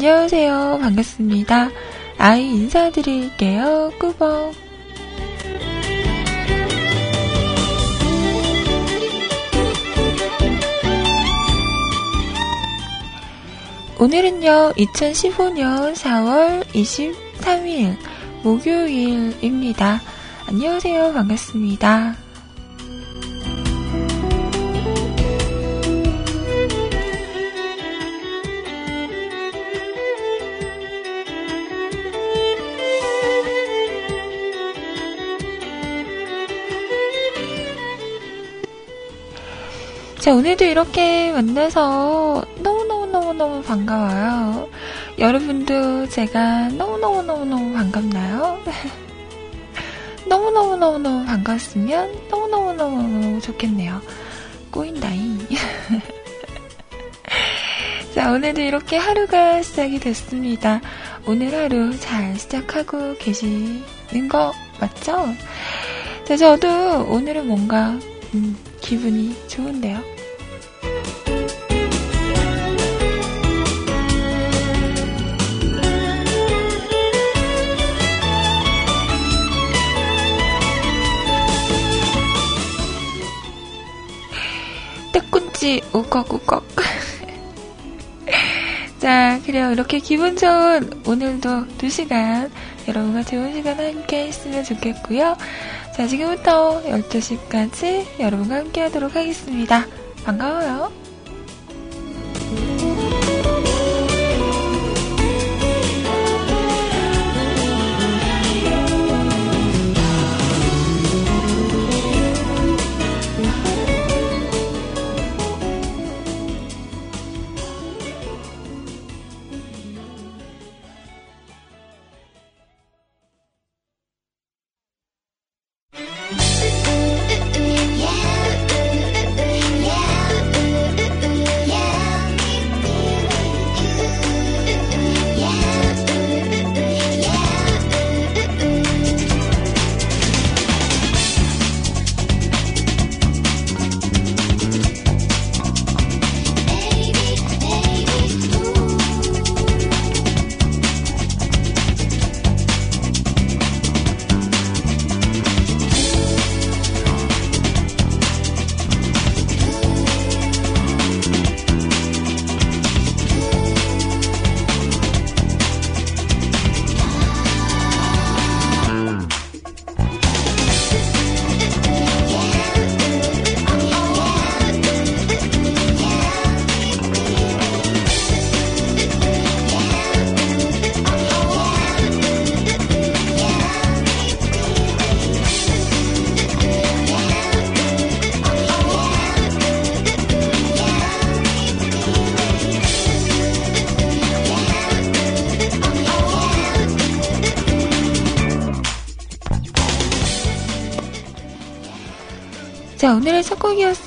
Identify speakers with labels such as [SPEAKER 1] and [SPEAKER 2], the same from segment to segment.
[SPEAKER 1] 안녕하세요. 반갑습니다. 아이 인사드릴게요. 꾸벅. 오늘은요, 2015년 4월 23일, 목요일입니다. 안녕하세요. 반갑습니다. 자, 오늘도 이렇게 만나서 너무너무너무너무 반가워요. 여러분도 제가 너무너무너무너무 반갑나요? 너무너무너무너무 반갑으면 너무너무너무 좋겠네요. 꼬인다잉. 자, 오늘도 이렇게 하루가 시작이 됐습니다. 오늘 하루 잘 시작하고 계시는 거 맞죠? 자, 저도 오늘은 뭔가, 음, 기분이 좋은데요. 때꾼지 우걱우걱. 자, 그래요. 이렇게 기분 좋은 오늘도 2시간 여러분과 좋은 시간 함께 했으면 좋겠고요. 자, 지금부터 12시까지 여러분과 함께 하도록 하겠습니다. 반가워요.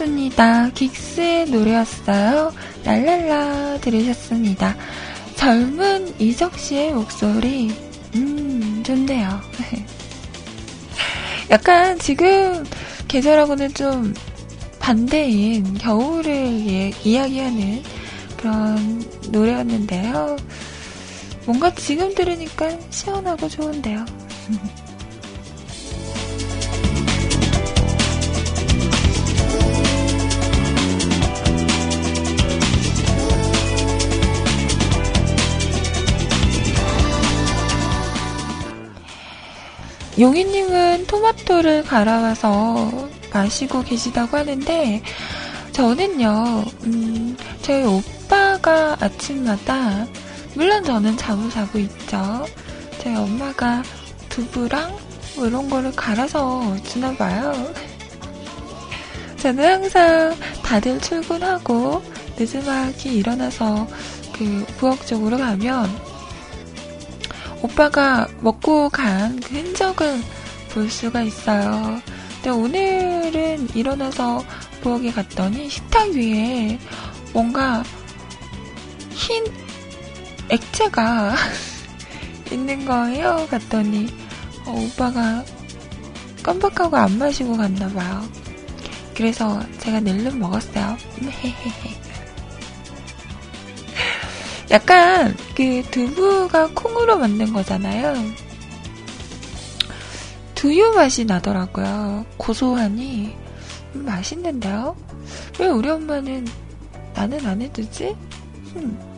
[SPEAKER 1] 첫 곡이었습니다. 긱스의 노래였어요. 랄랄라 들으셨습니다. 젊은 이적 씨의 목소리, 음, 좋네요. 약간 지금 계절하고는 좀 반대인 겨울을 예, 이야기하는 그런 노래였는데요. 뭔가 지금 들으니까 시원하고 좋은데요. 용희님은 토마토를 갈아와서 마시고 계시다고 하는데, 저는요, 음, 저희 오빠가 아침마다, 물론 저는 잠을 자고 있죠. 저희 엄마가 두부랑 뭐 이런 거를 갈아서 주나 봐요. 저는 항상 다들 출근하고 늦음하게 일어나서 그 부엌 쪽으로 가면 오빠가 먹고 간 그 흔적을 볼 수가 있어요. 근데 오늘은 일어나서 부엌에 갔더니 식탁 위에 뭔가 흰 액체가 있는 거예요. 갔더니 어, 오빠가 깜빡하고 안 마시고 갔나 봐요. 그래서 제가 늘름 먹었어요. 약간 그 두부가 콩으로 만든 거잖아요. 두유 맛이 나더라고요. 고소하니 음, 맛있는데요. 왜 우리 엄마는 나는 안 해주지? 음.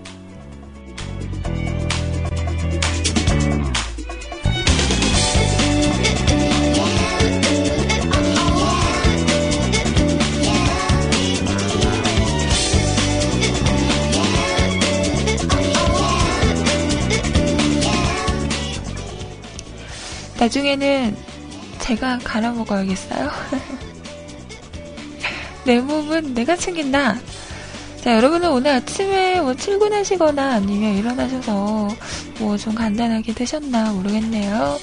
[SPEAKER 1] 나중에는 제가 갈아 먹어야겠어요. 내 몸은 내가 챙긴다. 자, 여러분은 오늘 아침에 뭐 출근하시거나 아니면 일어나셔서 뭐 좀 간단하게 드셨나 모르겠네요.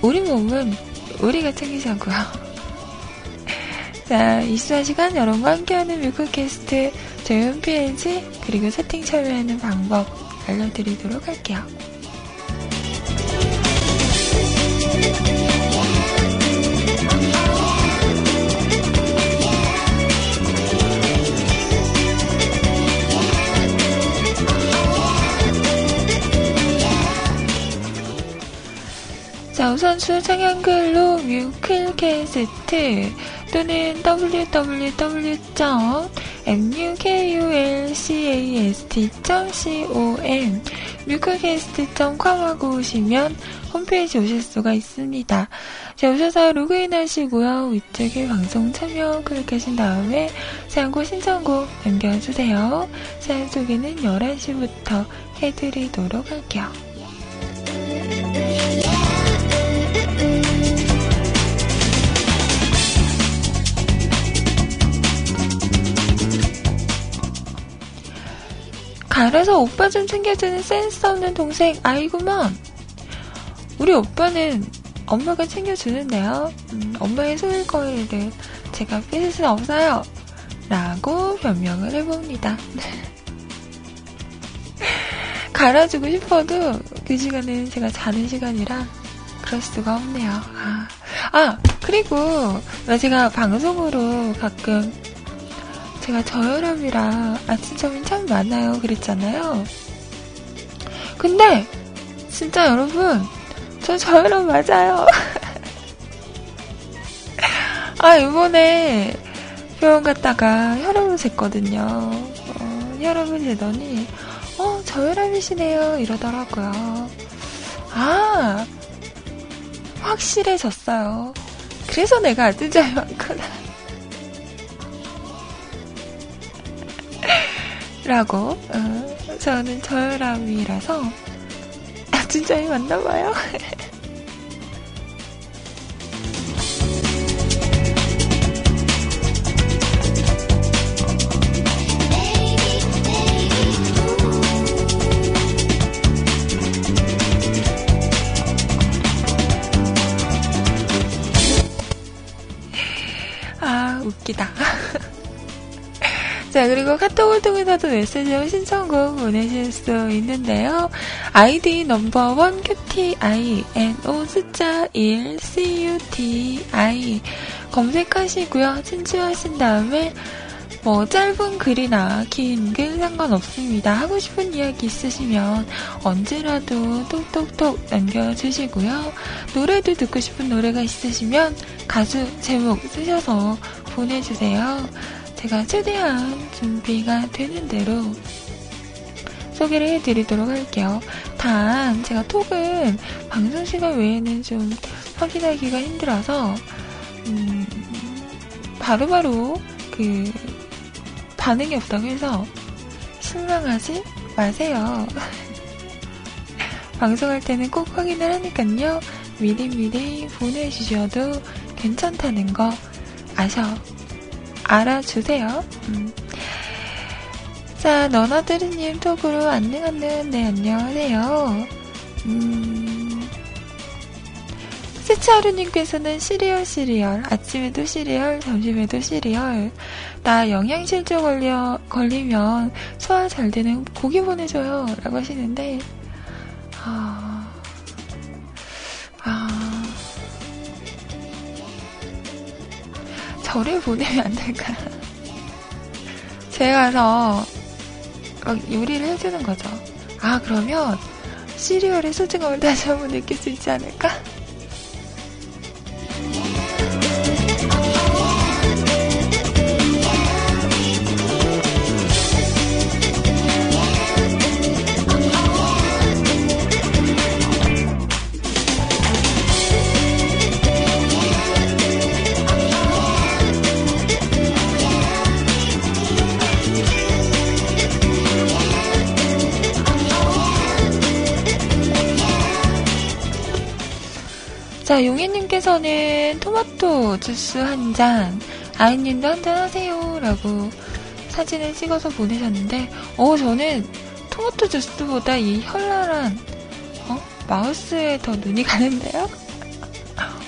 [SPEAKER 1] 우리 몸은 우리가 챙기자고요. 자, 이수한 시간 여러분과 함께하는 뮤클캐스트 저희 홈페이지 그리고 세팅 참여하는 방법 알려드리도록 할게요. 자, 우선 수상 한글로 뮤클캐스트 또는 www.mukulcast.com 뮤클캐스트.com 하고 오시면 홈페이지 오실 수가 있습니다. 자, 오셔서 로그인 하시고요. 위쪽에 방송 참여 클릭하신 다음에 사연고 신청곡 남겨주세요. 사연 소개는 11시부터 해드리도록 할게요. 갈아서 오빠 좀 챙겨주는 센스 없는 동생, 아이구먼. 우리 오빠는 엄마가 챙겨주는데요. 음, 엄마의 소일거리를 제가 뺏을 수 없어요. 라고 변명을 해봅니다. 갈아주고 싶어도 그 시간은 제가 자는 시간이라 그럴 수가 없네요. 아, 아 그리고 제가 방송으로 가끔 제가 저혈압이라 아침잠이 참 많아요. 그랬잖아요. 근데 진짜 여러분 저 저혈압 맞아요. 아 이번에 병원 갔다가 혈압을 쟀거든요. 어, 혈압을 재더니 어 저혈압이시네요 이러더라고요. 아 확실해졌어요. 그래서 내가 아침잠이 많구나. 라고 어, 저는 저혈압이라서 아, 진짜 맞나봐요. 아 웃기다. 자, 그리고 카톡을 통해서도 메시지와 신청곡 보내실 수 있는데요. 아이디 넘버원 QTI, NO 숫자 1, CUTI 검색하시고요. 친추하신 다음에 뭐 짧은 글이나 긴 글 상관없습니다. 하고 싶은 이야기 있으시면 언제라도 톡톡톡 남겨주시고요. 노래도 듣고 싶은 노래가 있으시면 가수 제목 쓰셔서 보내주세요. 제가 최대한 준비가 되는 대로 소개를 해드리도록 할게요. 단, 제가 톡은 방송 시간 외에는 좀 확인하기가 힘들어서, 음, 바로바로 그, 반응이 없다고 해서 실망하지 마세요. 방송할 때는 꼭 확인을 하니깐요. 미리미리 보내주셔도 괜찮다는 거 아셔 알아주세요. 음. 자, 너나들이님 톡으로 안녕, 안녕, 네, 안녕하세요. 음. 세차하루님께서는 시리얼, 시리얼. 아침에도 시리얼, 점심에도 시리얼. 나 영양실조 걸려, 걸리면 소화 잘 되는 고기 보내줘요. 라고 하시는데, 저를 보내면 안 될까요? 제가 가서 막 요리를 해주는 거죠. 아, 그러면 시리얼의 소중함을 다시 한번 느낄 수 있지 않을까? 자, 용희님께서는 토마토 주스 한 잔, 아이님도 한 잔 하세요. 라고 사진을 찍어서 보내셨는데, 어, 저는 토마토 주스보다 이 현란한, 어, 마우스에 더 눈이 가는데요?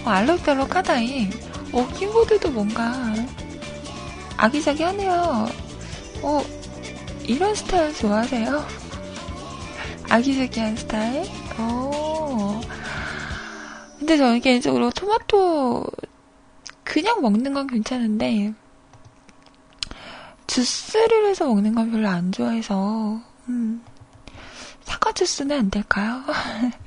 [SPEAKER 1] 어, 알록달록 하다잉. 어, 키보드도 뭔가 아기자기하네요. 어, 이런 스타일 좋아하세요? 아기자기한 스타일? 어. 근데 저는 개인적으로 토마토 그냥 먹는 건 괜찮은데 주스를 해서 먹는 건 별로 안 좋아해서 음, 사과 주스는 안 될까요?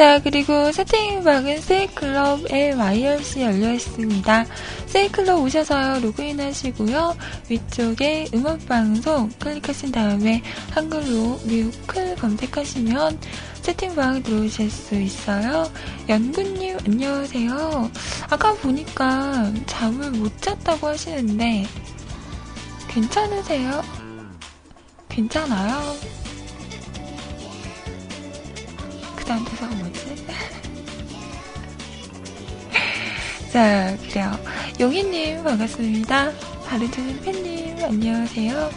[SPEAKER 1] 자, 그리고 채팅방은 세이클럽의 YRC 열려 있습니다. 세이클럽 오셔서 로그인 하시고요. 위쪽에 음악방송 클릭하신 다음에 한글로 뮤클 검색하시면 채팅방 들어오실 수 있어요. 연구님, 안녕하세요. 아까 보니까 잠을 못 잤다고 하시는데, 괜찮으세요? 괜찮아요? 다음 대사가 뭐지? 자, 그래요. 용희님, 반갑습니다. 바르주는 팬님, 안녕하세요.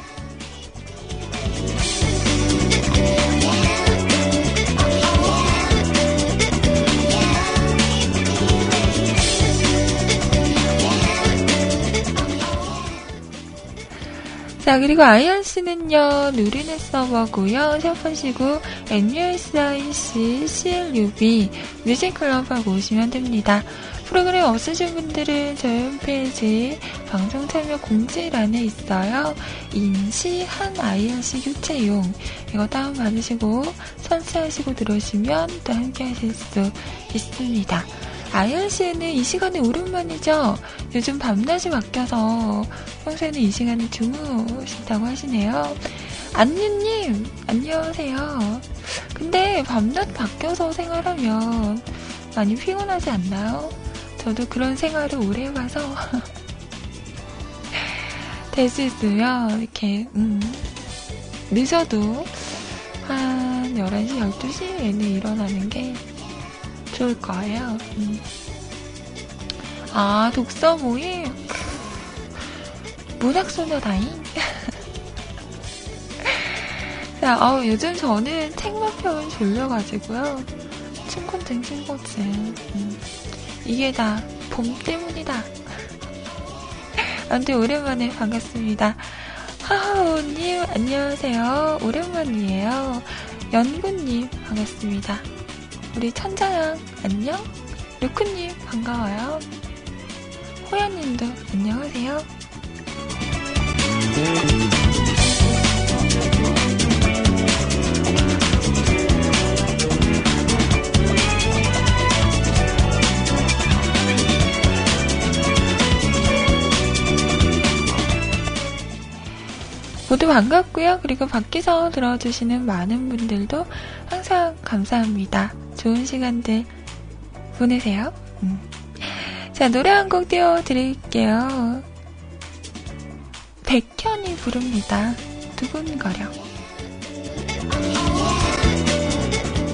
[SPEAKER 1] 자, 그리고 IRC는요, 누리넷 서버고요 샵하시고, NUSIC, CLUB, 뮤직클럽하고 오시면 됩니다. 프로그램 없으신 분들은 저희 홈페이지 방송 참여 공지란에 있어요. 인시한 IRC 교체용. 이거 다운받으시고, 설치하시고 들어오시면 또 함께 하실 수 있습니다. IRC에는 이 시간이 오랜만이죠? 요즘 밤낮이 바뀌어서 평소에는 이 시간에 주무신다고 하시네요. 안유님, 안녕하세요. 근데 밤낮 바뀌어서 생활하면 많이 피곤하지 않나요? 저도 그런 생활을 오래 해봐서 될 수 있으면 이렇게 음, 늦어도 한 11시, 12시에는 일어나는 게 좋을 거예요. 음. 아, 독서 모임? 문학소녀다잉? 자, 어, 요즘 저는 책만 펴면 졸려가지고요. 친곤증, 친곤증. 음. 이게 다 봄 때문이다. 아무튼 오랜만에 반갑습니다. 하하오님, 안녕하세요. 오랜만이에요. 연구님, 반갑습니다. 우리 천자양 안녕? 루크님 반가워요. 호야님도 안녕하세요. 모두 반갑고요. 그리고 밖에서 들어주시는 많은 분들도 항상 감사합니다. 좋은 시간들 보내세요. 음. 자, 노래 한 곡 띄워드릴게요. 백현이 부릅니다. 두근거려.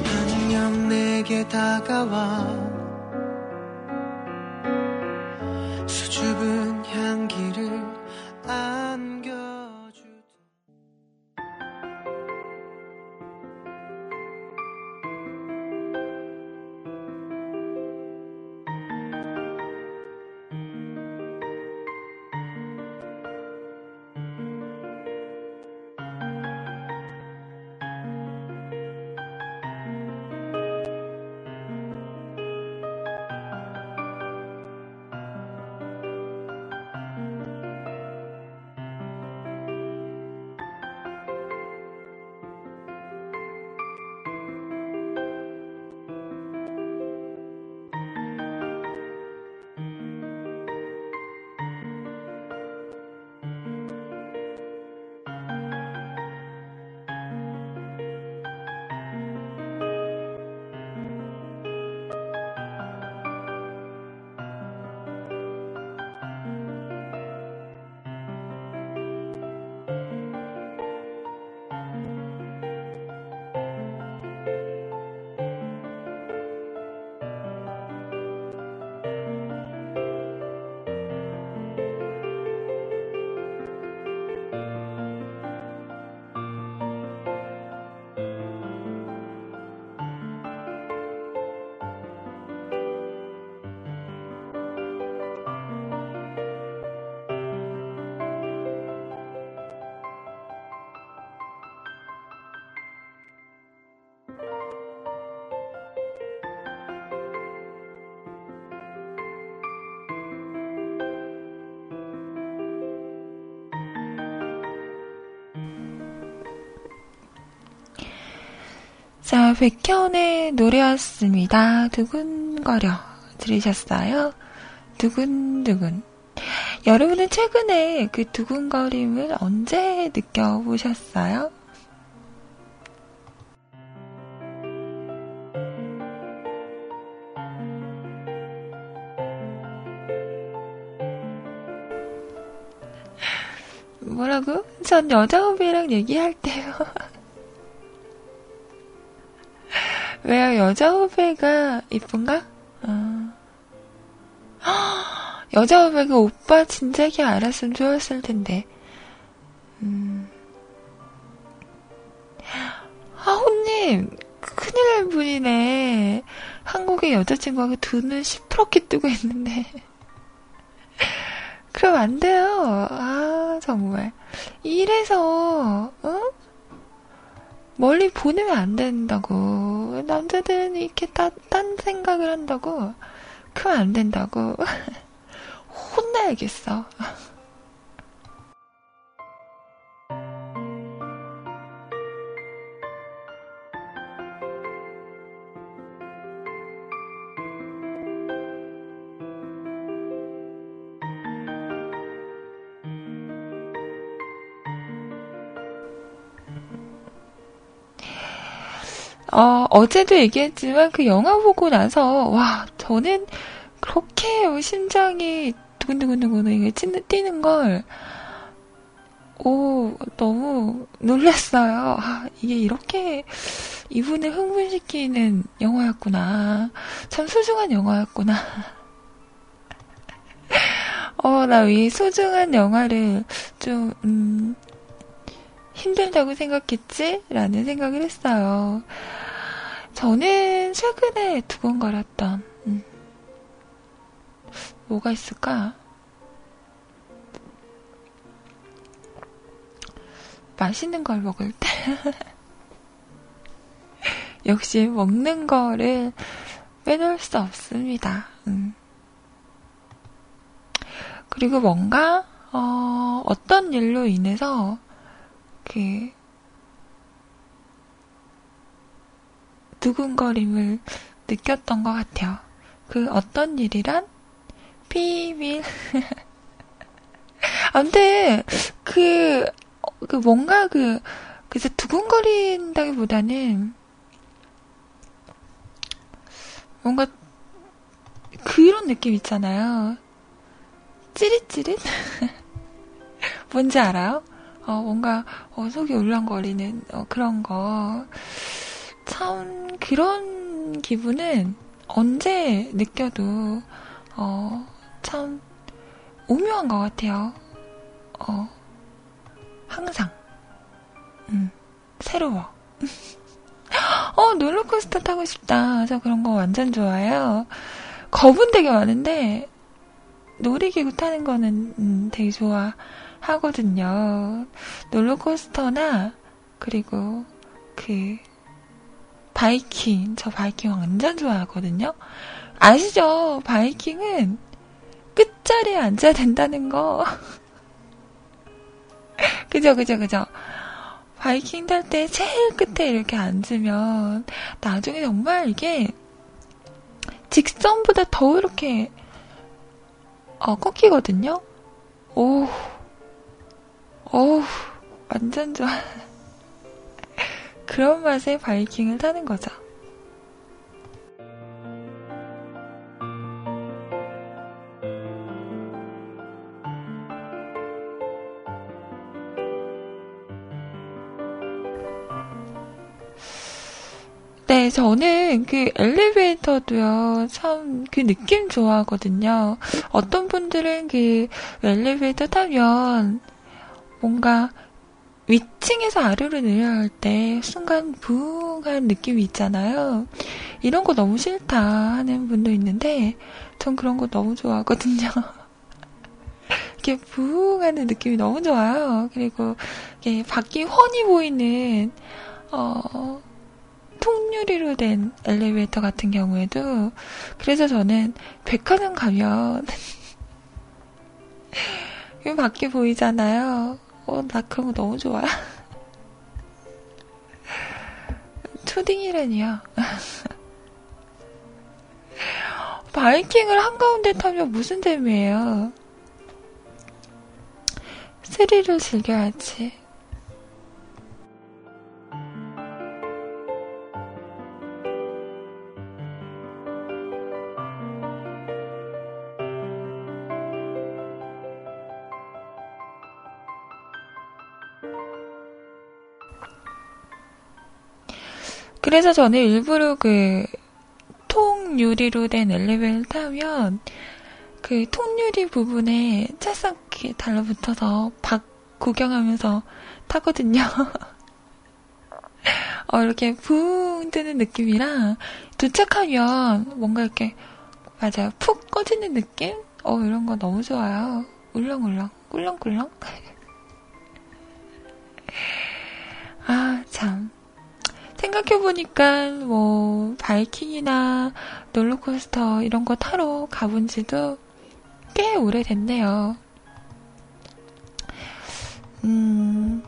[SPEAKER 1] 안녕 내게 다가와 백현의 노래였습니다. 두근거려 들으셨어요? 두근두근. 여러분은 최근에 그 두근거림을 언제 느껴보셨어요? 뭐라고? 전 여자 후배랑 얘기할 때 왜요? 여자 후배가 이쁜가? 어. 여자 후배가 오빠 진작에 알았으면 좋았을 텐데. 음. 아, 혼님, 큰일 날 분이네. 한국의 여자친구하고 두 눈 시퍼렇게 뜨고 있는데. 그럼 안 돼요. 아, 정말. 이래서, 어? 멀리 보내면 안 된다고. 남자들은 이렇게 딴, 딴 생각을 한다고. 그럼 안 된다고. 혼나야겠어. 어, 어제도 얘기했지만 그 영화 보고 나서 와 저는 그렇게 심장이 두근두근두근 뛰는 걸 오, 너무 놀랐어요. 아, 이게 이렇게 이분을 흥분시키는 영화였구나. 참 소중한 영화였구나. 어, 나왜 소중한 영화를 좀, 음, 힘들다고 생각했지? 라는 생각을 했어요. 저는 최근에 두근거렸던, 음, 뭐가 있을까? 맛있는 걸 먹을 때. 역시 먹는 거를 빼놓을 수 없습니다. 음. 그리고 뭔가, 어, 어떤 일로 인해서 그 두근거림을 느꼈던 것 같아요. 그 어떤 일이란 비밀. 아, 근데 그, 그 뭔가 그 그래서 두근거린다기보다는 뭔가 그런 느낌 있잖아요. 찌릿찌릿? 뭔지 알아요? 어, 뭔가, 어, 속이 울렁거리는, 어, 그런 거. 참, 그런 기분은 언제 느껴도, 어, 참, 오묘한 것 같아요. 어, 항상. 음, 새로워. 어, 롤러코스터 타고 싶다. 저 그런 거 완전 좋아해요. 겁은 되게 많은데, 놀이기구 타는 거는, 음, 되게 좋아. 하거든요. 롤러코스터나 그리고 그 바이킹 저 바이킹 완전 좋아하거든요. 아시죠? 바이킹은 끝자리에 앉아야 된다는 거. 그죠, 그죠, 그죠. 바이킹 탈 때 제일 끝에 이렇게 앉으면 나중에 정말 이게 직선보다 더 이렇게 어, 꺾이거든요. 오, 어우, 완전 좋아. 그런 맛에 바이킹을 타는 거죠. 네, 저는 그 엘리베이터도요, 참 그 느낌 좋아하거든요. 어떤 분들은 그 엘리베이터 타면 뭔가 위층에서 아래로 내려야 할때 순간 부응한 느낌이 있잖아요. 이런 거 너무 싫다 하는 분도 있는데 전 그런 거 너무 좋아하거든요. 이렇게 부응하는 느낌이 너무 좋아요. 그리고 이게 밖이 훤히 보이는 어 통유리로 된 엘리베이터 같은 경우에도 그래서 저는 백화점 가면 밖에 보이잖아요. 어, 나 그런 거 너무 좋아. 초딩이라니요. 바이킹을 한가운데 타면 무슨 재미예요? 스릴을 즐겨야지. 그래서 저는 일부러 그 통유리로 된 엘리베이터를 타면 그 통유리 부분에 찰싹 달라붙어서 밖 구경하면서 타거든요. 어, 이렇게 붕 뜨는 느낌이랑 도착하면 뭔가 이렇게 맞아요. 푹 꺼지는 느낌? 어, 이런 거 너무 좋아요. 울렁울렁, 꿀렁꿀렁. 아, 참. 생각해보니까, 뭐, 바이킹이나 롤러코스터 이런 거 타러 가본 지도 꽤 오래됐네요. 음,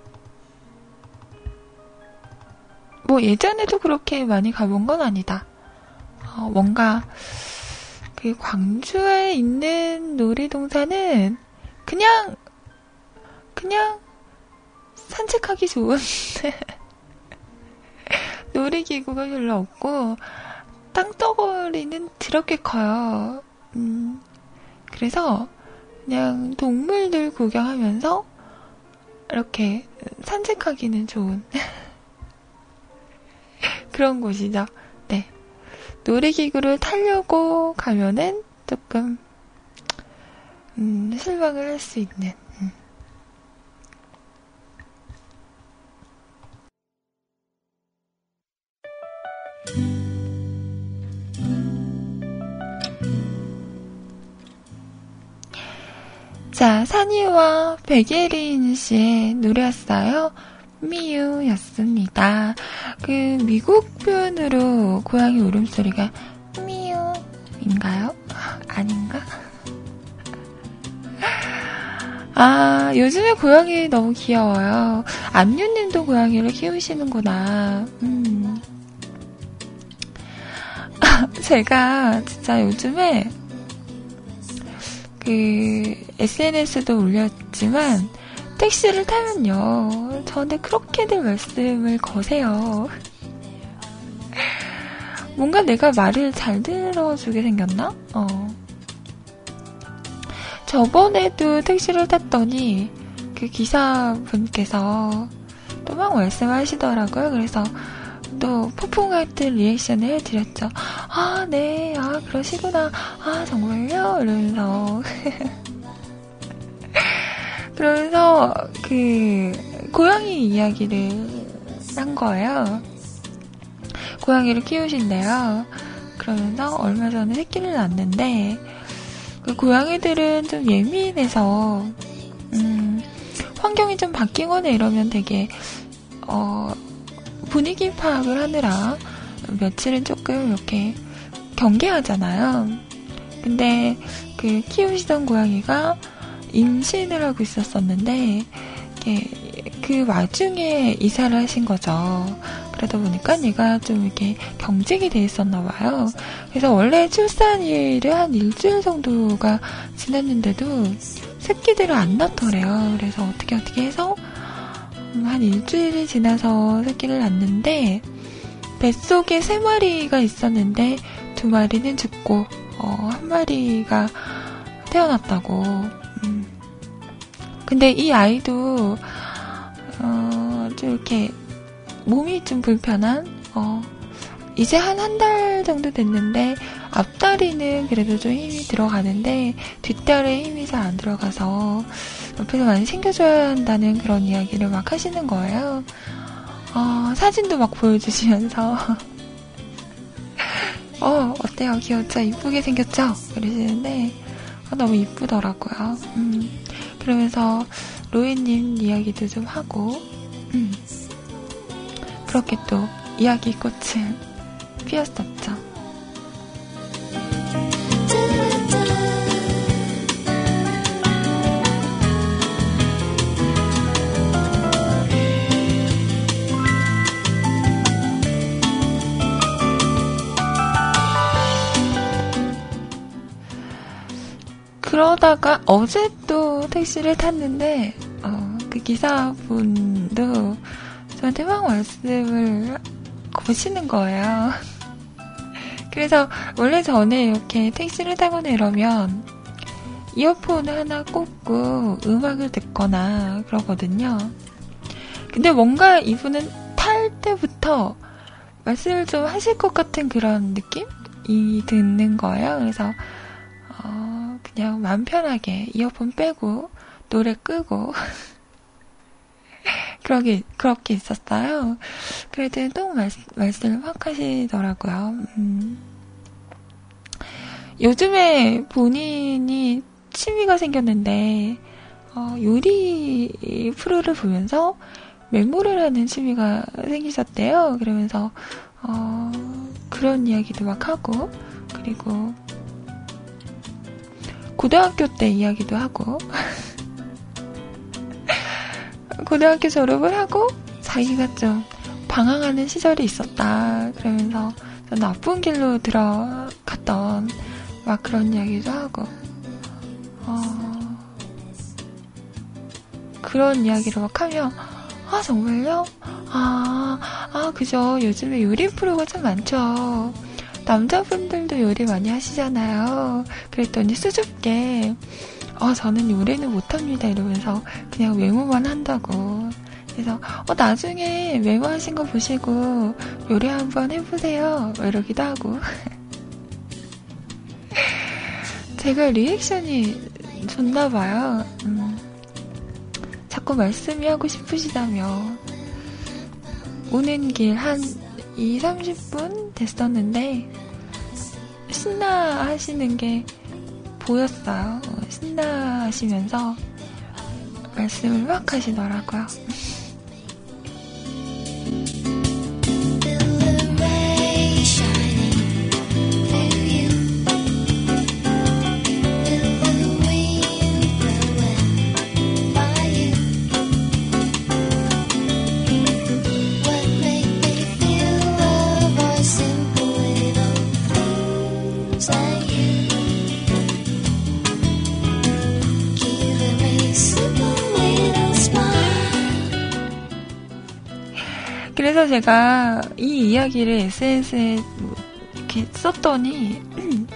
[SPEAKER 1] 뭐 예전에도 그렇게 많이 가본 건 아니다. 어, 뭔가 그 광주에 있는 놀이동산은 그냥 그냥 산책하기 좋은 놀이기구가 별로 없고 땅덩어리는 드럽게 커요. 음, 그래서 그냥 동물들 구경하면서 이렇게 산책하기는 좋은 그런 곳이죠. 네. 놀이기구를 타려고 가면은 조금 음, 실망을 할 수 있는 자, 산이와 백예린 씨의 노래였어요. 미유였습니다. 그 미국 표현으로 고양이 울음소리가 미유인가요? 아닌가? 아, 요즘에 고양이 너무 귀여워요. 안유님도 고양이를 키우시는구나. 음. 제가 진짜 요즘에 그 SNS도 올렸지만 택시를 타면요 저한테 그렇게들 말씀을 거세요. 뭔가 내가 말을 잘 들어주게 생겼나? 어. 저번에도 택시를 탔더니 그 기사분께서 또 막 말씀하시더라고요. 그래서 또 폭풍할 듯 리액션을 해드렸죠. 아, 네, 아, 그러시구나. 아, 정말요? 이러면서. 그러면서, 그, 고양이 이야기를 한 거예요. 고양이를 키우신대요. 그러면서 얼마 전에 새끼를 낳았는데, 그 고양이들은 좀 예민해서, 음, 환경이 좀 바뀌거나 이러면 되게, 어, 분위기 파악을 하느라 며칠은 조금 이렇게 경계하잖아요. 근데 그 키우시던 고양이가 임신을 하고 있었었는데 그 와중에 이사를 하신 거죠. 그러다 보니까 얘가 좀 이렇게 경직이 돼 있었나 봐요. 그래서 원래 출산일을 한 일주일 정도가 지났는데도 새끼들을 안 낳더래요. 그래서 어떻게 어떻게 해서 음, 한 일주일이 지나서 새끼를 낳는데 뱃속에 세 마리가 있었는데 두 마리는 죽고 어, 한 마리가 태어났다고. 음. 근데 이 아이도 어, 좀 이렇게 몸이 좀 불편한 어, 이제 한 한 달 정도 됐는데 앞다리는 그래도 좀 힘이 들어가는데 뒷다리에 힘이 잘 안 들어가서 옆에서 많이 챙겨줘야 한다는 그런 이야기를 막 하시는 거예요. 어, 사진도 막 보여주시면서 어 어때요 귀엽죠 이쁘게 생겼죠 그러시는데 어, 너무 이쁘더라고요. 음, 그러면서 로이님 이야기도 좀 하고 음, 그렇게 또 이야기 꽃은 피었었죠. 그러다가 어제 또 택시를 탔는데, 어, 그 기사분도 저한테 막 말씀을 거시는 거예요. 그래서 원래 전에 이렇게 택시를 타거나 이러면 이어폰을 하나 꽂고 음악을 듣거나 그러거든요. 근데 뭔가 이분은 탈 때부터 말씀을 좀 하실 것 같은 그런 느낌이 드는 거예요. 그래서 어, 그냥 마음 편하게 이어폰 빼고 노래 끄고 그러게 그렇게 있었어요. 그래도 또 말, 말씀을 확 하시더라고요. 음. 요즘에 본인이 취미가 생겼는데 어, 요리 프로를 보면서 메모를 하는 취미가 생기셨대요. 그러면서 어, 그런 이야기도 막 하고 그리고 고등학교 때 이야기도 하고 고등학교 졸업을 하고 자기가 좀 방황하는 시절이 있었다. 그러면서 나쁜 길로 들어갔던 막 그런 이야기도 하고 어, 그런 이야기를 막 하면 아, 정말요? 아, 아, 그죠. 요즘에 요리 프로가 참 많죠. 남자분들도 요리 많이 하시잖아요. 그랬더니 수줍게, 어, 저는 요리는 못합니다. 이러면서 그냥 외모만 한다고. 그래서, 어, 나중에 외모 하신 거 보시고 요리 한번 해보세요. 이러기도 하고. 제가 리액션이 좋나 봐요. 음. 자꾸 말씀이 하고 싶으시다며 오는 길 한 2, 30분 됐었는데 신나 하시는 게 보였어요. 신나 하시면서 말씀을 막 하시더라고요. 제가 이 이야기를 SNS에 이렇게 썼더니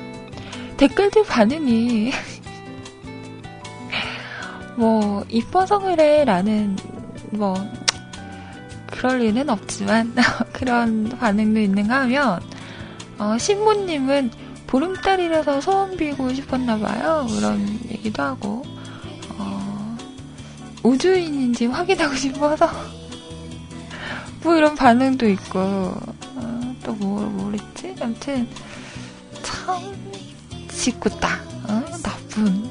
[SPEAKER 1] 댓글들 반응이 뭐 이뻐서 그래라는 뭐 그럴 리는 없지만 그런 반응도 있는가 하면 어, 신부님은 보름달이라서 소원 빌고 싶었나 봐요. 그런 얘기도 하고 어, 우주인인지 확인하고 싶어서 뭐 이런 반응도 있고 어, 또 뭐, 뭐랬지? 아무튼 참 짓궂다 어? 나쁜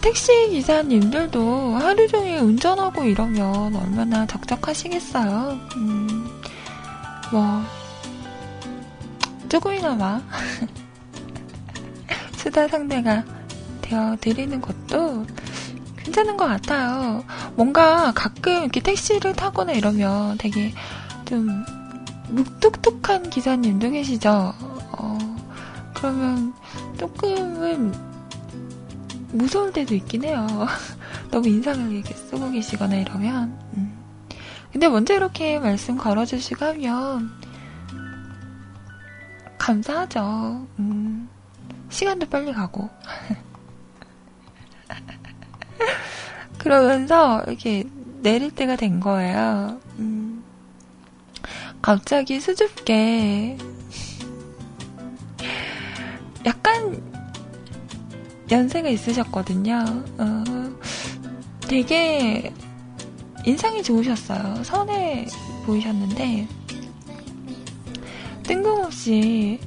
[SPEAKER 1] 택시 기사님들도 하루 종일 운전하고 이러면 얼마나 적적하시겠어요. 음, 뭐, 조금이나마 수다 상대가 되어드리는 것도 괜찮은 것 같아요. 뭔가 가끔 이렇게 택시를 타거나 이러면 되게 좀 묵뚝뚝한 기사님도 계시죠. 어, 그러면 조금은 무서울 때도 있긴 해요. 너무 인상을 이렇게 쓰고 계시거나 이러면. 음. 근데 먼저 이렇게 말씀 걸어주시고 하면 감사하죠. 음. 시간도 빨리 가고. 그러면서 이렇게 내릴 때가 된 거예요. 음. 갑자기 수줍게 약간 연세가 있으셨거든요. 어, 되게 인상이 좋으셨어요. 선해 보이셨는데 뜬금없이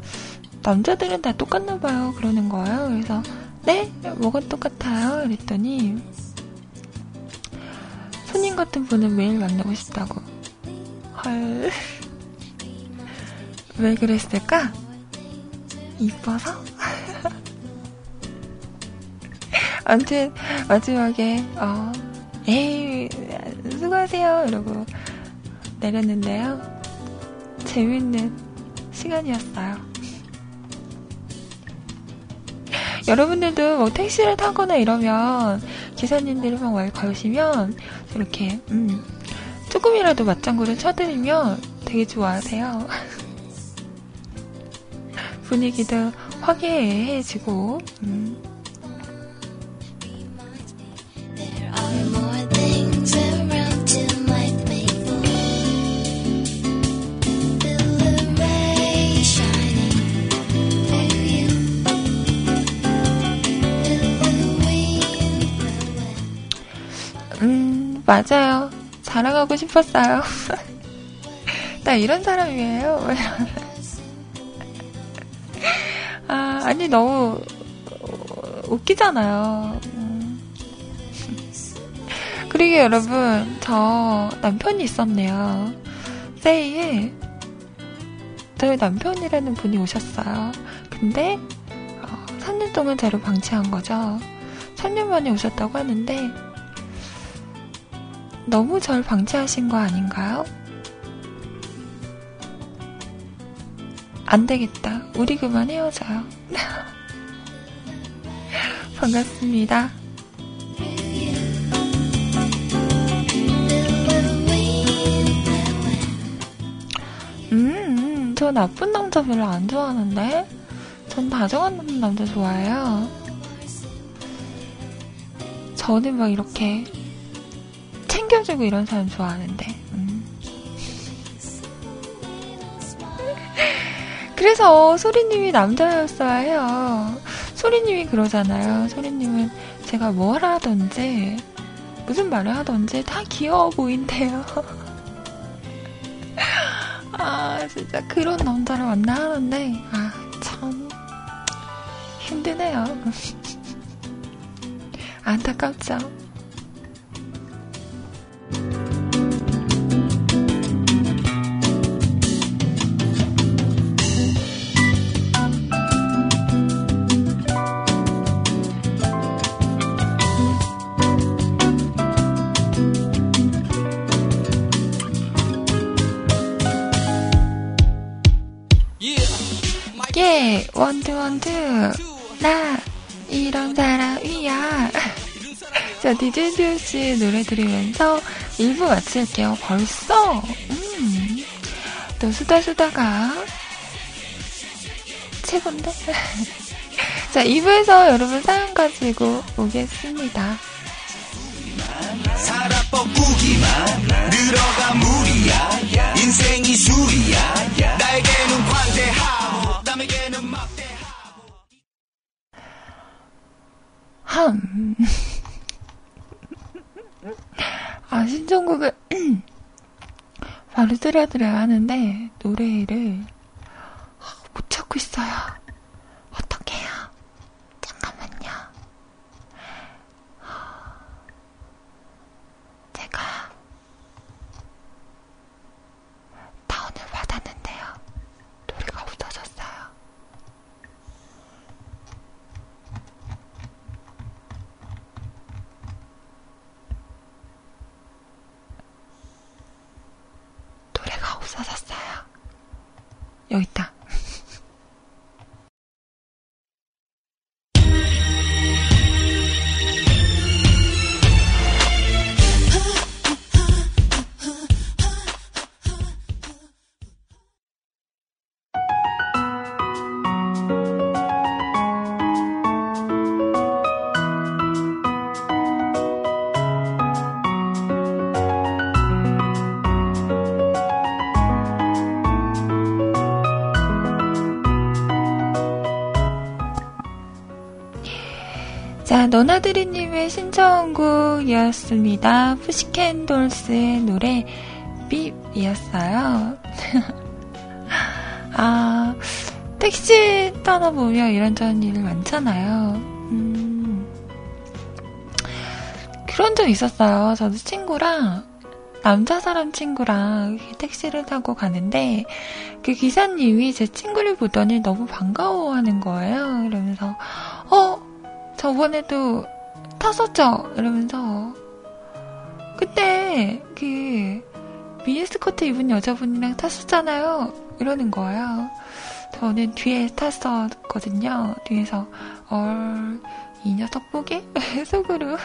[SPEAKER 1] 남자들은 다 똑같나 봐요. 그러는 거예요. 그래서 네? 뭐가 똑같아요? 그랬더니 손님 같은 분은 매일 만나고 싶다고. 헐. 왜 그랬을까? 이뻐서? 아무튼 마지막에 어, 에이 수고하세요 이러고 내렸는데요. 재밌는 시간이었어요. 여러분들도 뭐 택시를 타거나 이러면 기사님들이 막말 걸으시면 이렇게 음, 조금이라도 맞장구를 쳐드리면 되게 좋아하세요. 분위기도 화기애애해지고 음. 맞아요. 자랑하고 싶었어요. 나 이런 사람이에요. 아, 아니, 너무 웃기잖아요. 음. 그리고 여러분, 저 남편이 있었네요. 세이에 저희 남편이라는 분이 오셨어요. 근데, 어, 3년 동안 저를 방치한 거죠. 3년 만에 오셨다고 하는데, 너무 절 방치하신 거 아닌가요? 안 되겠다. 우리 그만 헤어져요. 반갑습니다. 음, 음, 저 나쁜 남자 별로 안 좋아하는데? 전 다정한 남자 좋아해요. 저는 막 이렇게 챙겨주고 이런 사람 좋아하는데. 음. 그래서 소리님이 남자였어야 해요. 소리님이 그러잖아요. 소리님은 제가 뭘 하던지, 무슨 말을 하던지 다 귀여워 보인대요. 아, 진짜 그런 남자를 만나 하는데, 아, 참, 힘드네요. 안타깝죠? 원투 원투. 나 이런 사람이야. 자, 디제듀 씨 노래 들으면서 1부 마칠게요. 벌써? 음. 또 수다 수다가 최고인데? 자, 2부에서 여러분 사연 가지고 오겠습니다. 살아 뻐꾸기만 늘어가 무리야 인생이 술이야 나에게는 관대하고 남에게는 막대하고 함 아, 신청곡을 바로 들려드려야 하는데, 노래를 못 찾고 있어요. 잠깐만요. 제가 다운을 받았는데요. 노래가 없어졌어요. 노래가 없어졌어요. 여기 있다. 자, 너나드리님의 신청곡이었습니다. 푸시캔돌스의 노래 빕이었어요. 아, 택시 타다 보면 이런저런 일 많잖아요. 음, 그런 적 있었어요. 저도 친구랑 남자 사람 친구랑 택시를 타고 가는데 그 기사님이 제 친구를 보더니 너무 반가워하는 거예요. 이러면서 어 저번에도 탔었죠? 이러면서 그때 그 미니스커트 입은 여자분이랑 탔었잖아요. 이러는 거예요. 저는 뒤에 탔었거든요. 뒤에서 얼, 이 녀석 보게? 속으로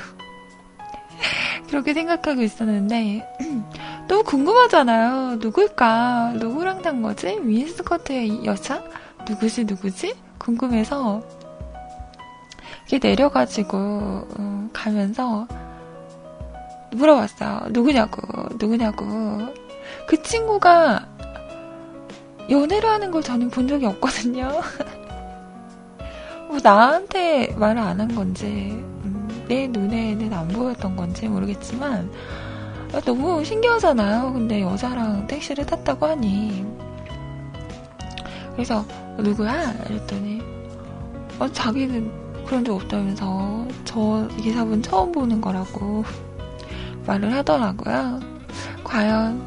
[SPEAKER 1] 그렇게 생각하고 있었는데 너무 궁금하잖아요. 누굴까? 누구랑 탄 거지? 미니스커트의 여자? 누구지 누구지? 궁금해서 이렇게 내려가지고 어, 가면서 물어봤어요. 누구냐고, 누구냐고. 그 친구가 연애를 하는 걸 저는 본 적이 없거든요. 뭐 나한테 말을 안 한 건지, 음, 내 눈에는 안 보였던 건지 모르겠지만, 너무 신기하잖아요. 근데 여자랑 택시를 탔다고 하니. 그래서, 누구야? 이랬더니, 어, 자기는 그런 적 없다면서, 저 기사분 처음 보는 거라고. 말을 하더라고요. 과연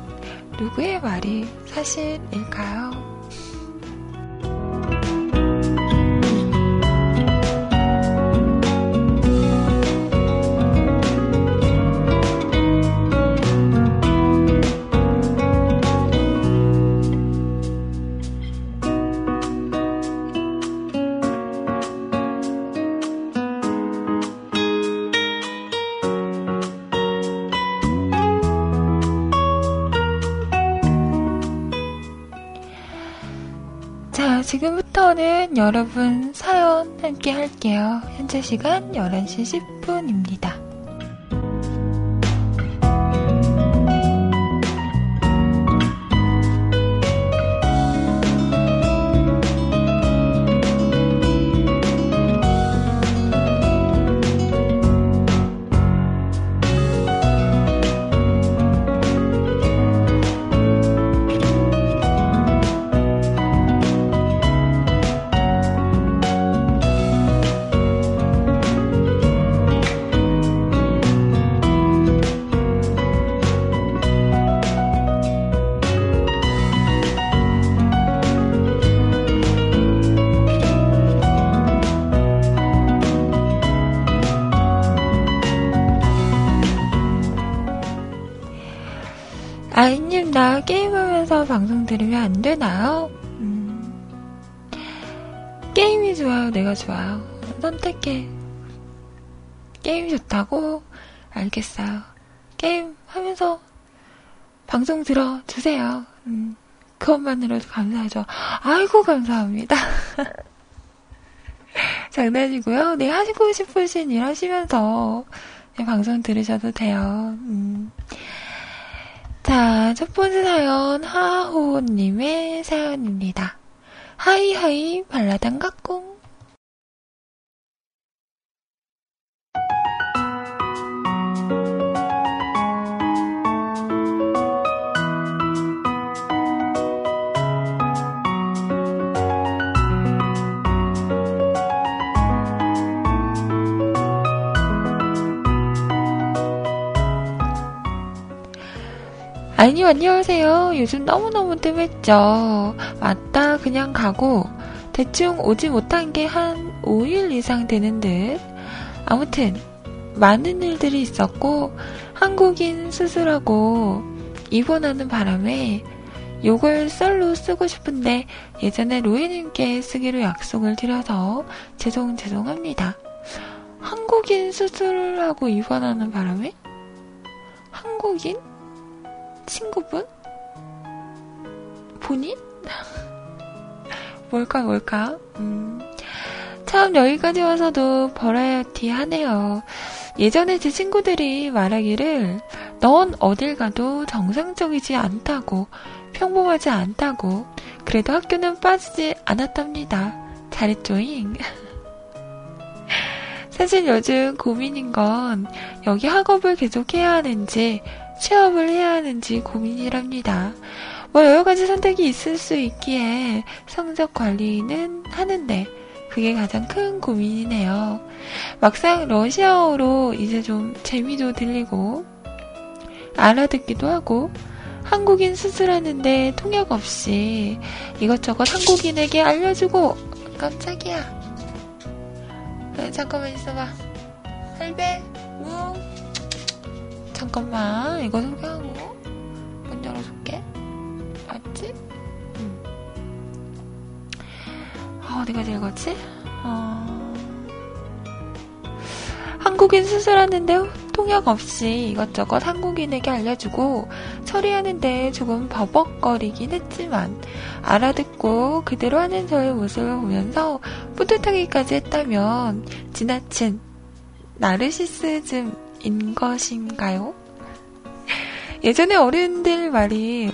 [SPEAKER 1] 누구의 말이 사실일까요? 지금부터는 여러분 사연 함께 할게요. 현재 시간 11시 10분입니다. 방송 들으면 안 되나요? 음, 게임이 좋아요? 내가 좋아요? 선택해. 게임이 좋다고? 알겠어요. 게임 하면서 방송 들어주세요. 음, 그것만으로도 감사하죠. 아이고, 감사합니다. 장난이고요. 네, 하시고 싶으신 일 하시면서 네, 방송 들으셔도 돼요. 음. 자, 첫 번째 사연, 하호님의 사연입니다. 하이하이 발라당 각공. 아니, 안녕하세요. 요즘 너무너무 뜸했죠. 맞다, 그냥 가고, 대충 오지 못한 게 한 5일 이상 되는 듯. 아무튼, 많은 일들이 있었고, 한국인 수술하고, 입원하는 바람에, 요걸 썰로 쓰고 싶은데, 예전에 로이님께 쓰기로 약속을 드려서, 죄송, 죄송합니다. 한국인 수술하고 입원하는 바람에? 한국인? 친구분? 본인? 뭘까, 뭘까? 음. 참, 여기까지 와서도 버라이어티 하네요. 예전에 제 친구들이 말하기를, 넌 어딜 가도 정상적이지 않다고, 평범하지 않다고, 그래도 학교는 빠지지 않았답니다. 잘했죠잉? 사실 요즘 고민인 건, 여기 학업을 계속 해야 하는지, 취업을 해야 하는지 고민이랍니다. 뭐 여러 가지 선택이 있을 수 있기에 성적 관리는 하는데 그게 가장 큰 고민이네요. 막상 러시아어로 이제 좀 재미도 들리고 알아듣기도 하고 한국인 수술하는데 통역 없이 이것저것 한국인에게 알려주고 깜짝이야. 네, 잠깐만 있어봐. 할배, 우. 잠깐만 이거 소개하고 문 열어줄게. 맞지? 응. 아, 어디까지 읽었지? 어... 한국인 수술하는데 통역 없이 이것저것 한국인에게 알려주고 처리하는데 조금 버벅거리긴 했지만 알아듣고 그대로 하는 저의 모습을 보면서 뿌듯하기까지 했다면 지나친 나르시스즘 인 것인가요? 예전에 어른들 말이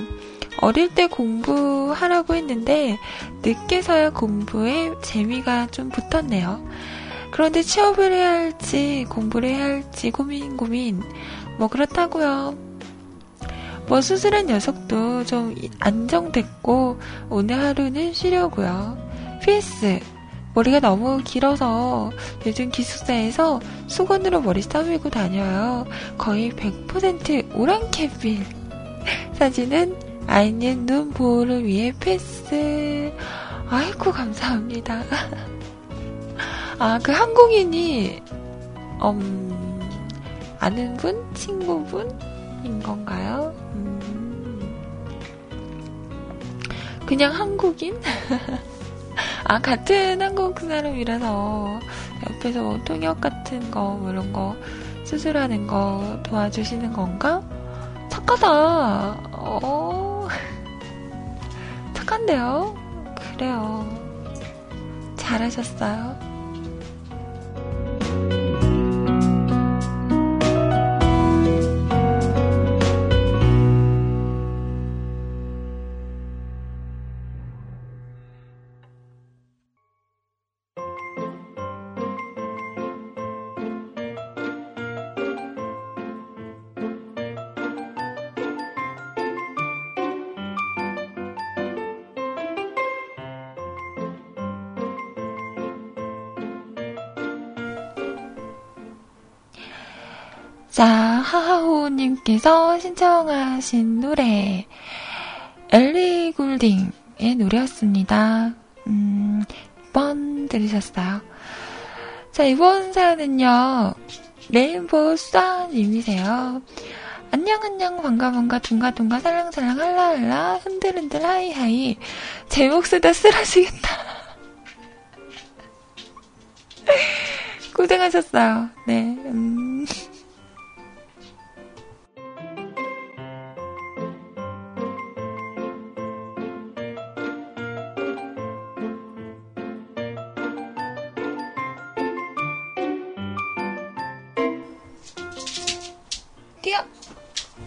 [SPEAKER 1] 어릴 때 공부하라고 했는데 늦게서야 공부에 재미가 좀 붙었네요. 그런데 취업을 해야 할지 공부를 해야 할지 고민 고민 뭐 그렇다고요. 뭐 수술한 녀석도 좀 안정됐고 오늘 하루는 쉬려고요. PS 머리가 너무 길어서 요즘 기숙사에서 수건으로 머리 싸매고 다녀요. 거의 100% 오랑캐빌. 사진은 아이님 눈 보호를 위해 패스. 아이고 감사합니다. 아, 그 한국인이, 음, 아는 분? 친구분인 건가요? 음, 그냥 한국인? 아, 같은 한국 사람이라서 옆에서 뭐 통역 같은 거, 뭐 이런 거 수술하는 거 도와주시는 건가? 착하다. 어, 착한데요? 그래요. 잘하셨어요. 하하호님께서 신청하신 노래, 엘리 굴딩의 노래였습니다. 음, 6번 들으셨어요. 자, 이번 사연은요, 레인보우 쏴님이세요. 안녕, 안녕, 반가, 반가, 둥가둥가, 살랑살랑, 할라할라, 흔들흔들, 하이하이. 제목 쓰다 쓰러지겠다. 고생하셨어요. 네, 음.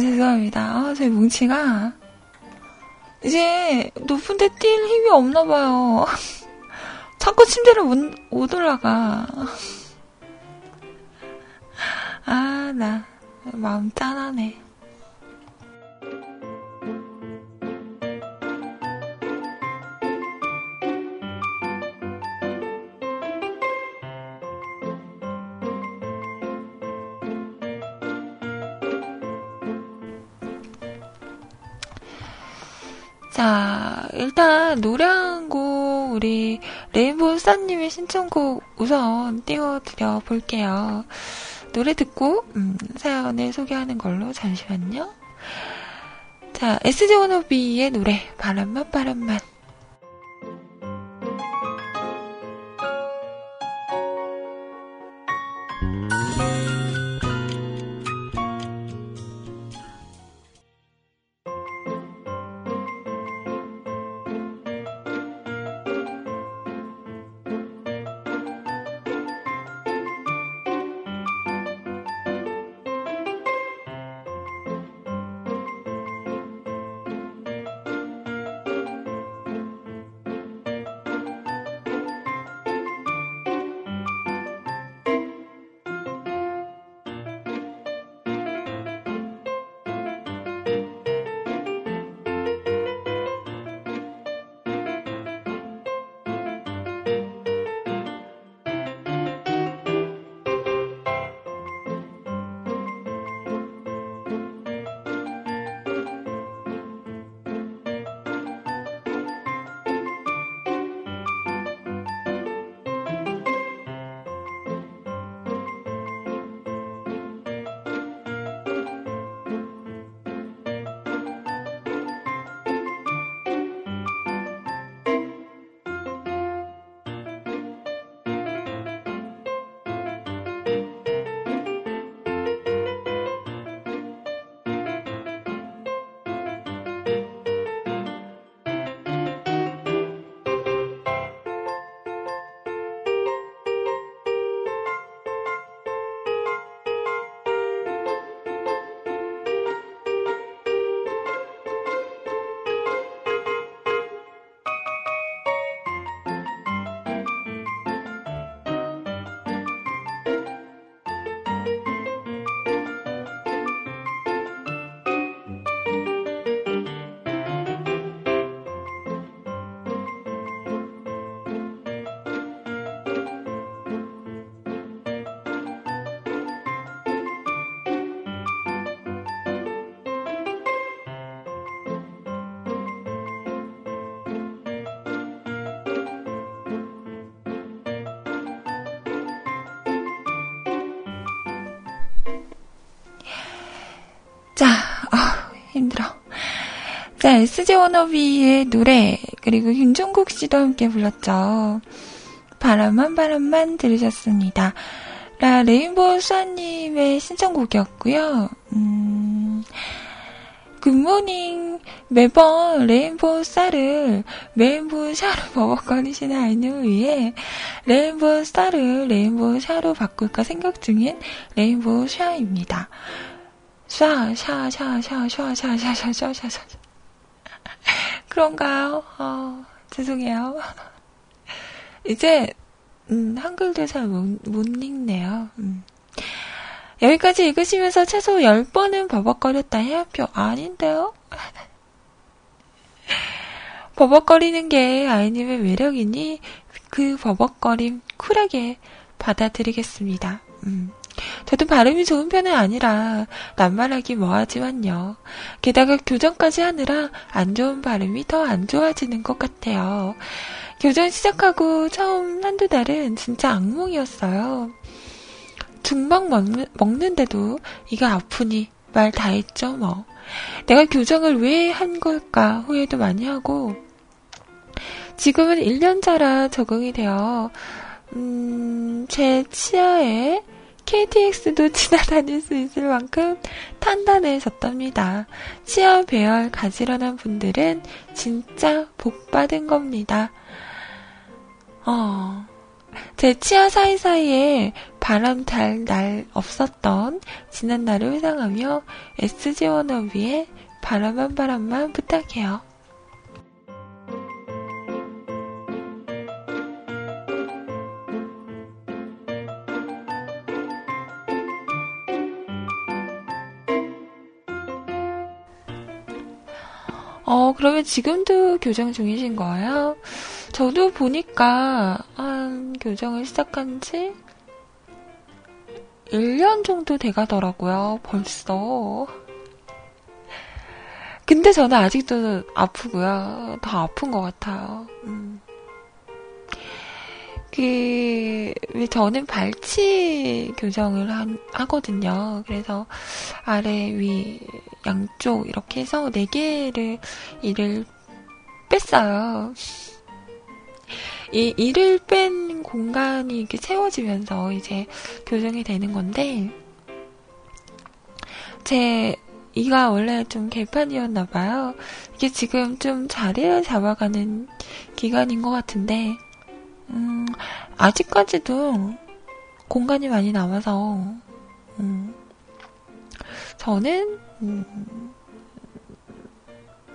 [SPEAKER 1] 죄송합니다. 아, 제 뭉치가 이제 높은데 뛸 힘이 없나 봐요. 자꾸 침대를 못, 못 올라가. 아, 나 마음 짠하네. 자, 일단 노래 한 곡 우리 레인보우 스타님의 신청곡 우선 띄워드려 볼게요. 노래 듣고 음, 사연을 소개하는 걸로 잠시만요. 자, SG 워너비의 노래 바람만 바람만 자, SG 워너비의 노래, 그리고 김종국 씨도 함께 불렀죠. 바람만 바람만 들으셨습니다. 라, 레인보우 수아님의 신청곡이었고요. 음, good morning 매번 레인보우 쌀을 레인보우 샤로 버벅거리시는 아이님을 위해 레인보우 쌀을 레인보우 샤로 바꿀까 생각 중인 레인보우 샤입니다. 샤, 샤, 샤, 샤, 샤, 샤, 샤, 샤, 샤, 샤, 샤. 그런가요? 어, 죄송해요. 이제, 음, 한글도 잘 못, 못 읽네요. 음. 여기까지 읽으시면서 최소 10번은 버벅거렸다 해야 표 아닌데요? 버벅거리는 게 아이님의 매력이니 그 버벅거림 쿨하게 받아들이겠습니다. 음. 저도 발음이 좋은 편은 아니라 낱말하기 뭐하지만요. 게다가 교정까지 하느라 안 좋은 발음이 더 안 좋아지는 것 같아요. 교정 시작하고 처음 한두 달은 진짜 악몽이었어요. 중막 먹는, 먹는데도 이거 아프니 말 다 했죠, 뭐. 내가 교정을 왜 한 걸까 후회도 많이 하고, 지금은 1년 차라 적응이 되어, 음, 제 치아에 KTX도 지나다닐 수 있을 만큼 탄탄해졌답니다. 치아 배열 가지런한 분들은 진짜 복 받은 겁니다. 어, 제 치아 사이사이에 바람 달 날 없었던 지난 날을 회상하며 SG 워너비의 바람 한 바람만 부탁해요. 어, 그러면 지금도 교정 중이신 거예요? 저도 보니까 한 교정을 시작한 지 1년 정도 돼가더라고요, 벌써. 근데 저는 아직도 아프고요. 더 아픈 것 같아요. 음. 그, 저는 발치 교정을 한, 하거든요. 그래서 아래, 위, 양쪽 이렇게 해서 네 개를 이를 뺐어요. 이 이를 뺀 공간이 이렇게 채워지면서 이제 교정이 되는 건데 제 이가 원래 좀 개판이었나 봐요. 이게 지금 좀 자리를 잡아가는 기간인 것 같은데 음, 아직까지도 공간이 많이 남아서, 음, 저는, 음,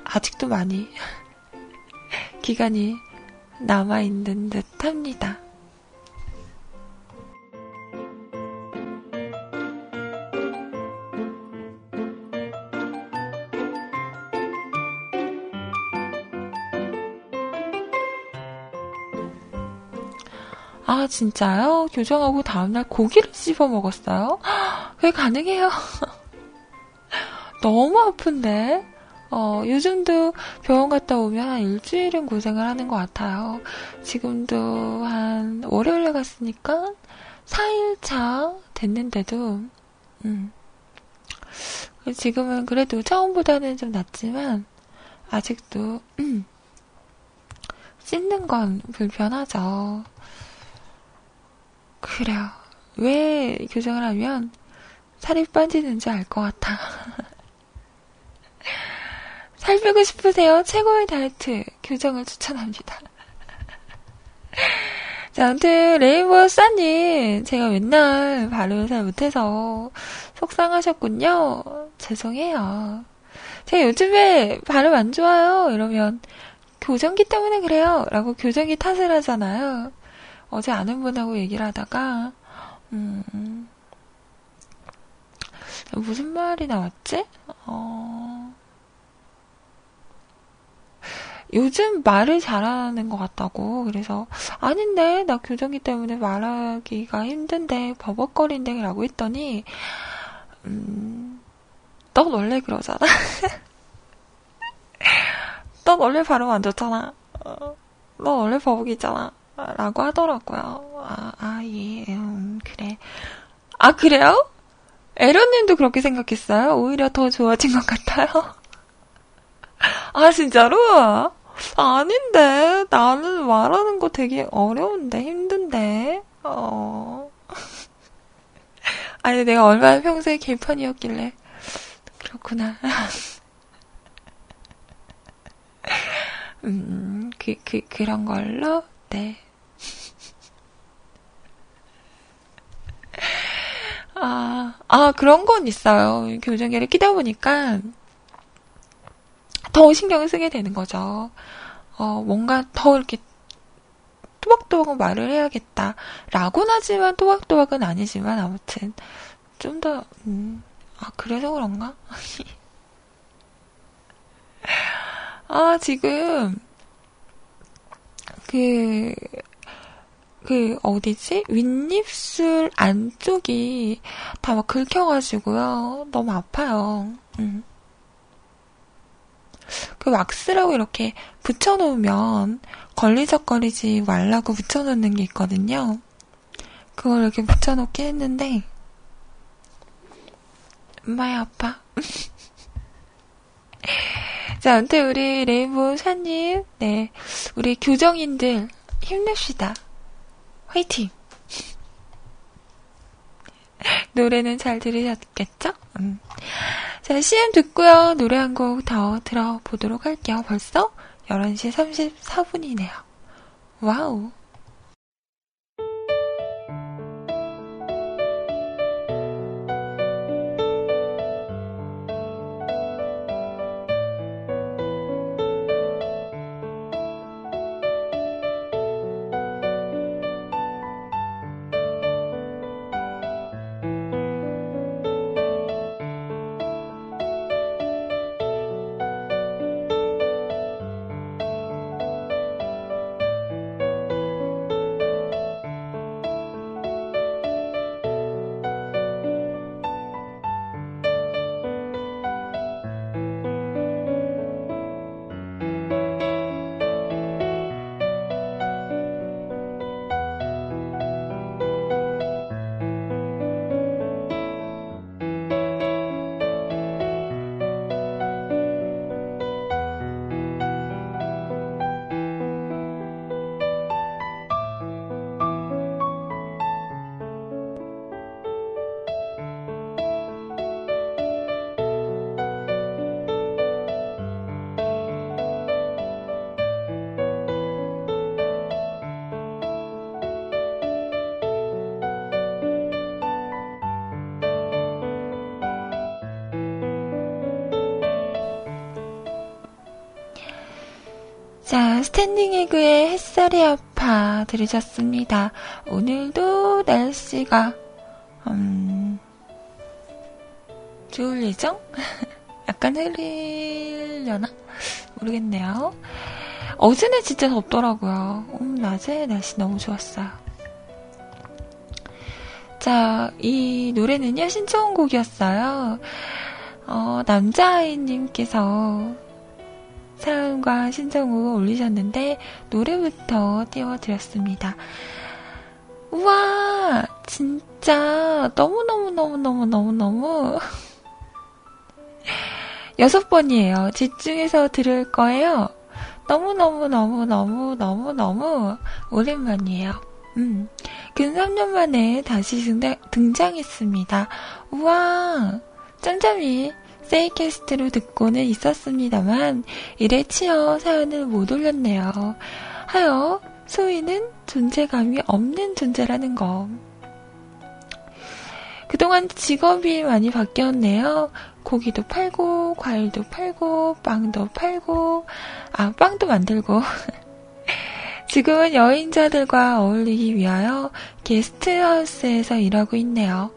[SPEAKER 1] 아직도 많이 기간이 남아있는 듯 합니다. 아, 진짜요? 교정하고 다음날 고기를 씹어 먹었어요? 그게 가능해요? 너무 아픈데? 어, 요즘도 병원 갔다 오면 한 일주일은 고생을 하는 것 같아요. 지금도 한 월요일에 갔으니까 4일차 됐는데도, 음. 지금은 그래도 처음보다는 좀 낫지만, 아직도, 음, 씻는 건 불편하죠. 그래요. 왜 교정을 하면 살이 빠지는지 알 것 같아. 살 빼고 싶으세요? 최고의 다이어트 교정을 추천합니다. 자, 아무튼 싸님 제가 맨날 발음을 잘 못해서 속상하셨군요. 죄송해요. 제가 요즘에 발음 안 좋아요. 이러면 교정기 때문에 그래요. 라고 교정기 탓을 하잖아요. 어제 아는 분하고 얘기를 하다가, 음, 무슨 말이 나왔지? 어, 요즘 말을 잘하는 것 같다고. 그래서, 아닌데, 나 교정기 때문에 말하기가 힘든데, 버벅거린데, 라고 했더니, 음, 넌 원래 그러잖아. 넌 원래 발음 안 좋잖아. 어, 넌 원래 버벅이잖아. 라고 하더라고요. 아, 아, 예, 음, 그래. 아, 그래요? 에런님도 그렇게 생각했어요? 오히려 더 좋아진 것 같아요? 아, 진짜로? 아닌데. 나는 말하는 거 되게 어려운데, 힘든데. 어. 아니, 내가 얼마나 평소에 개판이었길래. 그렇구나. 음, 그, 그, 그런 걸로? 네. 아, 아, 그런 건 있어요. 교정기를 끼다 보니까 더 신경을 쓰게 되는 거죠. 어, 뭔가 더 이렇게 또박또박 말을 해야겠다. 라고는 하지만 또박또박은 아니지만 아무튼 좀 더, 음, 아, 그래서 그런가? 아, 지금, 그, 그, 어디지? 윗입술 안쪽이 다 막 긁혀가지고요. 너무 아파요. 음. 그 왁스라고 이렇게 붙여놓으면 걸리적거리지 말라고 붙여놓는 게 있거든요. 그걸 이렇게 붙여놓긴 했는데, 많이 아파. 자, 아무튼 우리 레인보우 샤님, 네, 우리 교정인들 힘냅시다. 화이팅! 노래는 잘 들으셨겠죠? 음. 자, CM 듣고요. 노래 한 곡 더 들어보도록 할게요. 벌써 11시 34분이네요. 와우. 자, 스탠딩 에그의 햇살이 아파 들으셨습니다. 오늘도 날씨가, 음, 좋을 예정? 약간 흐리려나? 모르겠네요. 어제는 진짜 덥더라고요. 음, 낮에 날씨 너무 좋았어요. 자, 이 노래는요, 신청곡이었어요. 어, 남자아이님께서 사연과 신청곡을 올리셨는데 노래부터 띄워드렸습니다. 우와 진짜 너무너무너무너무너무너무 여섯 번이에요. 집중해서 들을 거예요. 너무너무너무너무너무너무 오랜만이에요. 음, 근 3년 만에 다시 등장했습니다. 우와, 짬짬이 세이캐스트로 듣고는 있었습니다만 일에 치여 사연을 못 올렸네요. 하여 소희는 존재감이 없는 존재라는 거. 그동안 직업이 많이 바뀌었네요. 고기도 팔고, 과일도 팔고, 빵도 팔고, 아, 빵도 만들고. 지금은 여행자들과 어울리기 위하여 게스트하우스에서 일하고 있네요.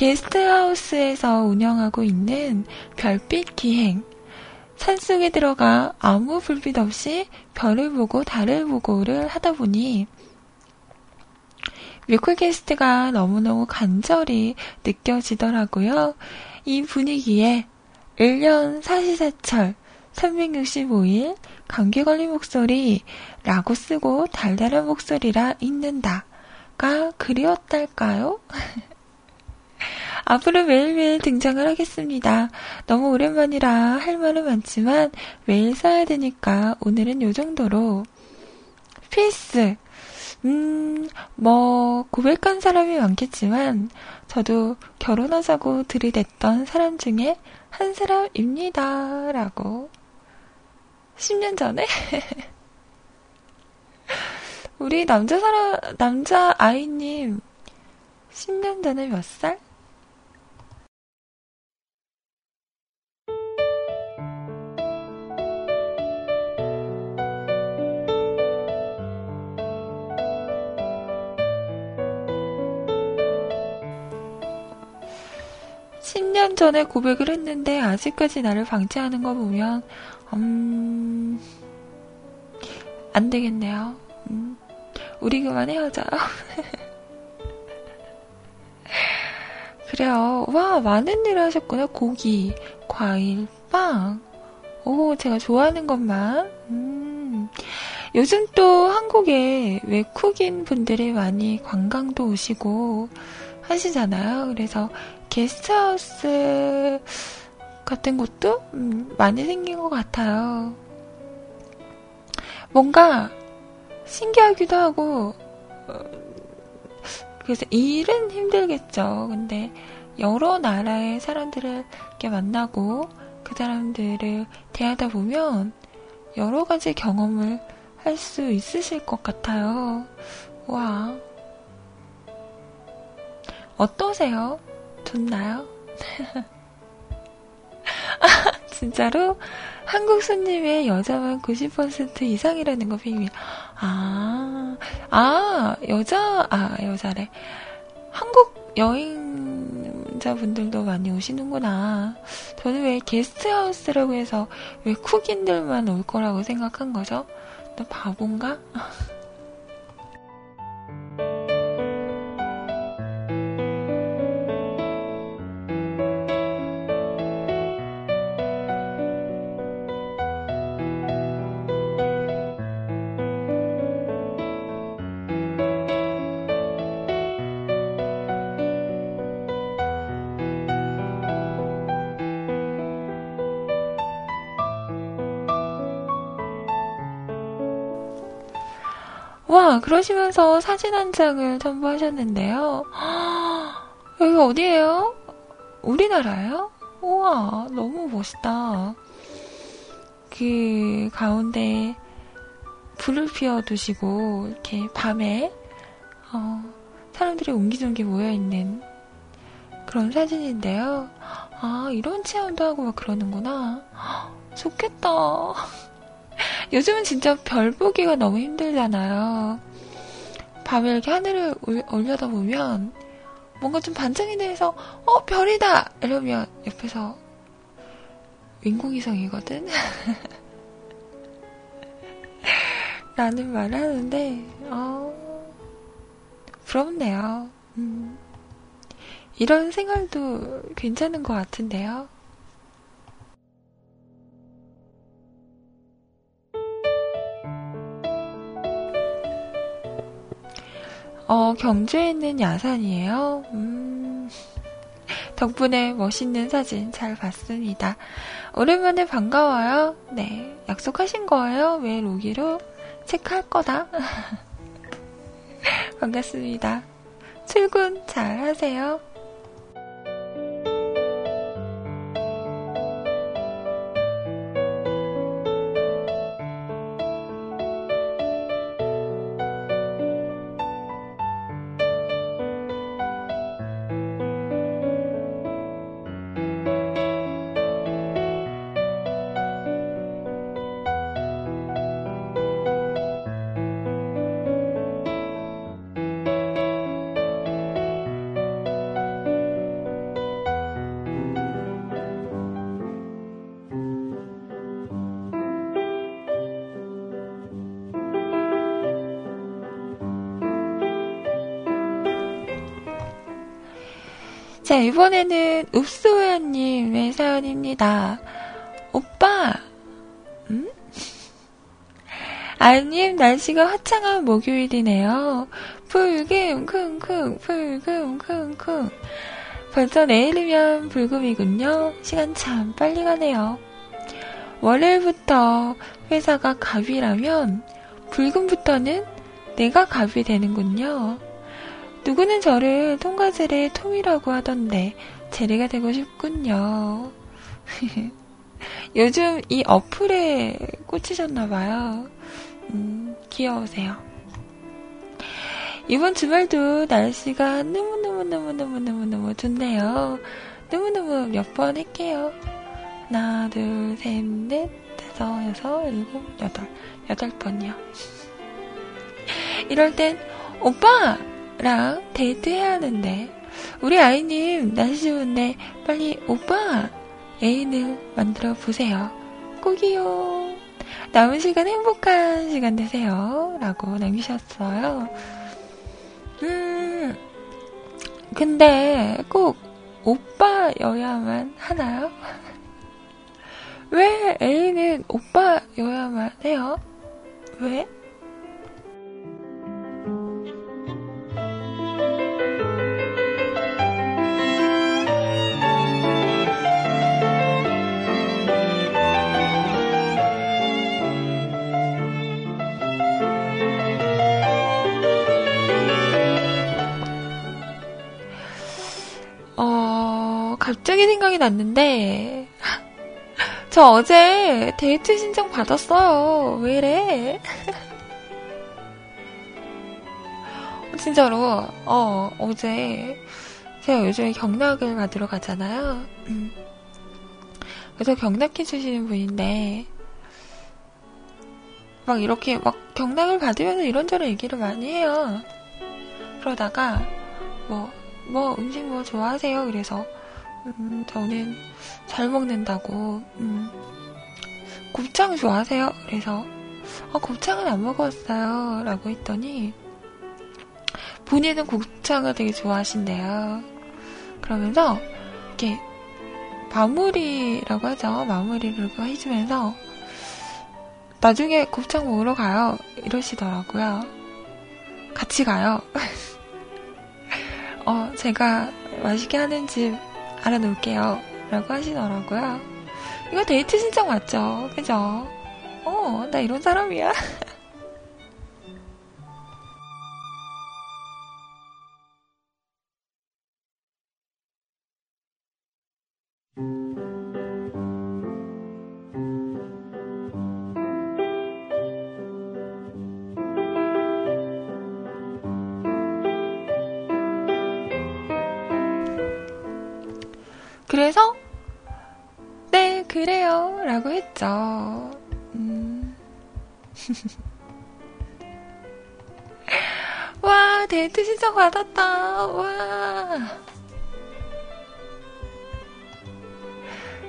[SPEAKER 1] 게스트하우스에서 운영하고 있는 별빛 기행. 산속에 들어가 아무 불빛 없이 별을 보고 달을 보고를 하다 보니 뮤클 게스트가 너무너무 간절히 느껴지더라고요. 이 분위기에 1년 사시사철 365일 감기 걸린 목소리 라고 쓰고 달달한 목소리라 읽는다가 그리웠달까요? 앞으로 매일매일 등장을 하겠습니다. 너무 오랜만이라 할 말은 많지만 매일 써야 되니까 오늘은 요 정도로. 필스. 음, 뭐, 고백한 사람이 많겠지만, 저도 결혼하자고 들이댔던 사람 중에 한 사람입니다. 라고. 10년 전에? 우리 남자 사람, 남자 아이님, 10년 전에 몇 살? 10년 전에 고백을 했는데 아직까지 나를 방치하는 거 보면 음... 안 되겠네요. 음... 우리 그만 헤어져요. 그래요. 와, 많은 일을 하셨구나. 고기, 과일, 빵. 오, 제가 좋아하는 것만. 음. 요즘 또 한국에 외국인 분들이 많이 관광도 오시고 하시잖아요. 그래서 게스트하우스 같은 곳도 음, 많이 생긴 것 같아요. 뭔가 신기하기도 하고, 어, 그래서 일은 힘들겠죠. 근데 여러 나라의 사람들을 이렇게 만나고 그 사람들을 대하다 보면 여러 가지 경험을 할 수 있으실 것 같아요. 와. 어떠세요? 좋나요? 아, 진짜로? 한국 손님의 여자만 90% 이상이라는 거 비밀. 아, 아, 여자, 아, 여자래. 한국 여행자분들도 많이 오시는구나. 저는 왜 게스트하우스라고 해서 왜 쿡인들만 올 거라고 생각한 거죠? 너 바본가? 그러시면서 사진 한 장을 첨부하셨는데요. 여기 어디예요? 우리나라예요? 우와, 너무 멋있다. 그 가운데 불을 피워두시고 이렇게 밤에 어, 사람들이 옹기종기 모여있는 그런 사진인데요. 아, 이런 체험도 하고 막 그러는구나. 좋겠다. 요즘은 진짜 별 보기가 너무 힘들잖아요. 밤에 이렇게 하늘을 올려다 보면 뭔가 좀 반짝이 내서 어 별이다 이러면 옆에서 인공위성이거든. 라는 말을 하는데 어 부럽네요. 음, 이런 생활도 괜찮은 것 같은데요. 어, 경주에 있는 야산이에요. 음, 덕분에 멋있는 사진 잘 봤습니다. 오랜만에 반가워요. 네, 약속하신 거예요? 왜 로기로? 체크할 거다. 반갑습니다. 출근 잘 하세요. 자, 이번에는 읍소야님의 사연입니다. 오빠, 음? 아님, 날씨가 화창한 목요일이네요. 불금, 쿵쿵, 불금, 쿵쿵. 벌써 내일이면 불금이군요. 시간 참 빨리 가네요. 월요일부터 회사가 갑이라면 불금부터는 내가 갑이 되는군요. 누구는 저를 통과제의 톰이라고 하던데 제리가 되고 싶군요. 요즘 이 어플에 꽂히셨나봐요. 음, 귀여우세요. 이번 주말도 날씨가 너무너무너무너무너무너무 좋네요. 너무너무 몇 번 할게요. 하나, 둘, 셋, 넷, 다섯, 여섯, 일곱, 여덟. 여덟 번이요. 이럴 땐, 오빠 랑 데이트해야 하는데, 우리 아이님 날씨 좋은데 빨리 오빠 애인을 만들어 보세요. 꼭이요. 남은 시간 행복한 시간 되세요. 라고 남기셨어요. 음, 근데 꼭 오빠여야만 하나요? 왜 애인은 오빠여야만 해요? 왜? 갑자기 생각이 났는데, 저 어제 데이트 신청 받았어요. 왜 이래? 진짜로, 어, 어제, 제가 요즘에 경락을 받으러 가잖아요. 음. 그래서 경락해 주시는 분인데, 막 이렇게 막 경락을 받으면서 이런저런 얘기를 많이 해요. 그러다가, 뭐, 뭐 음식 뭐 좋아하세요? 그래서, 음, 저는 잘 먹는다고, 음, 곱창 좋아하세요? 그래서, 아, 곱창은 안 먹었어요. 라고 했더니, 본인은 곱창을 되게 좋아하신대요. 그러면서, 이렇게, 마무리라고 하죠. 마무리를 해주면서, 나중에 곱창 먹으러 가요. 이러시더라고요. 같이 가요. 어, 제가 맛있게 하는 집 알아놓을게요. 라고 하시더라고요. 이거 데이트 신청 맞죠? 그죠? 어, 나 이런 사람이야. 그래서 네 그래요 라고 했죠. 음. 와 데이트 신청 받았다 와.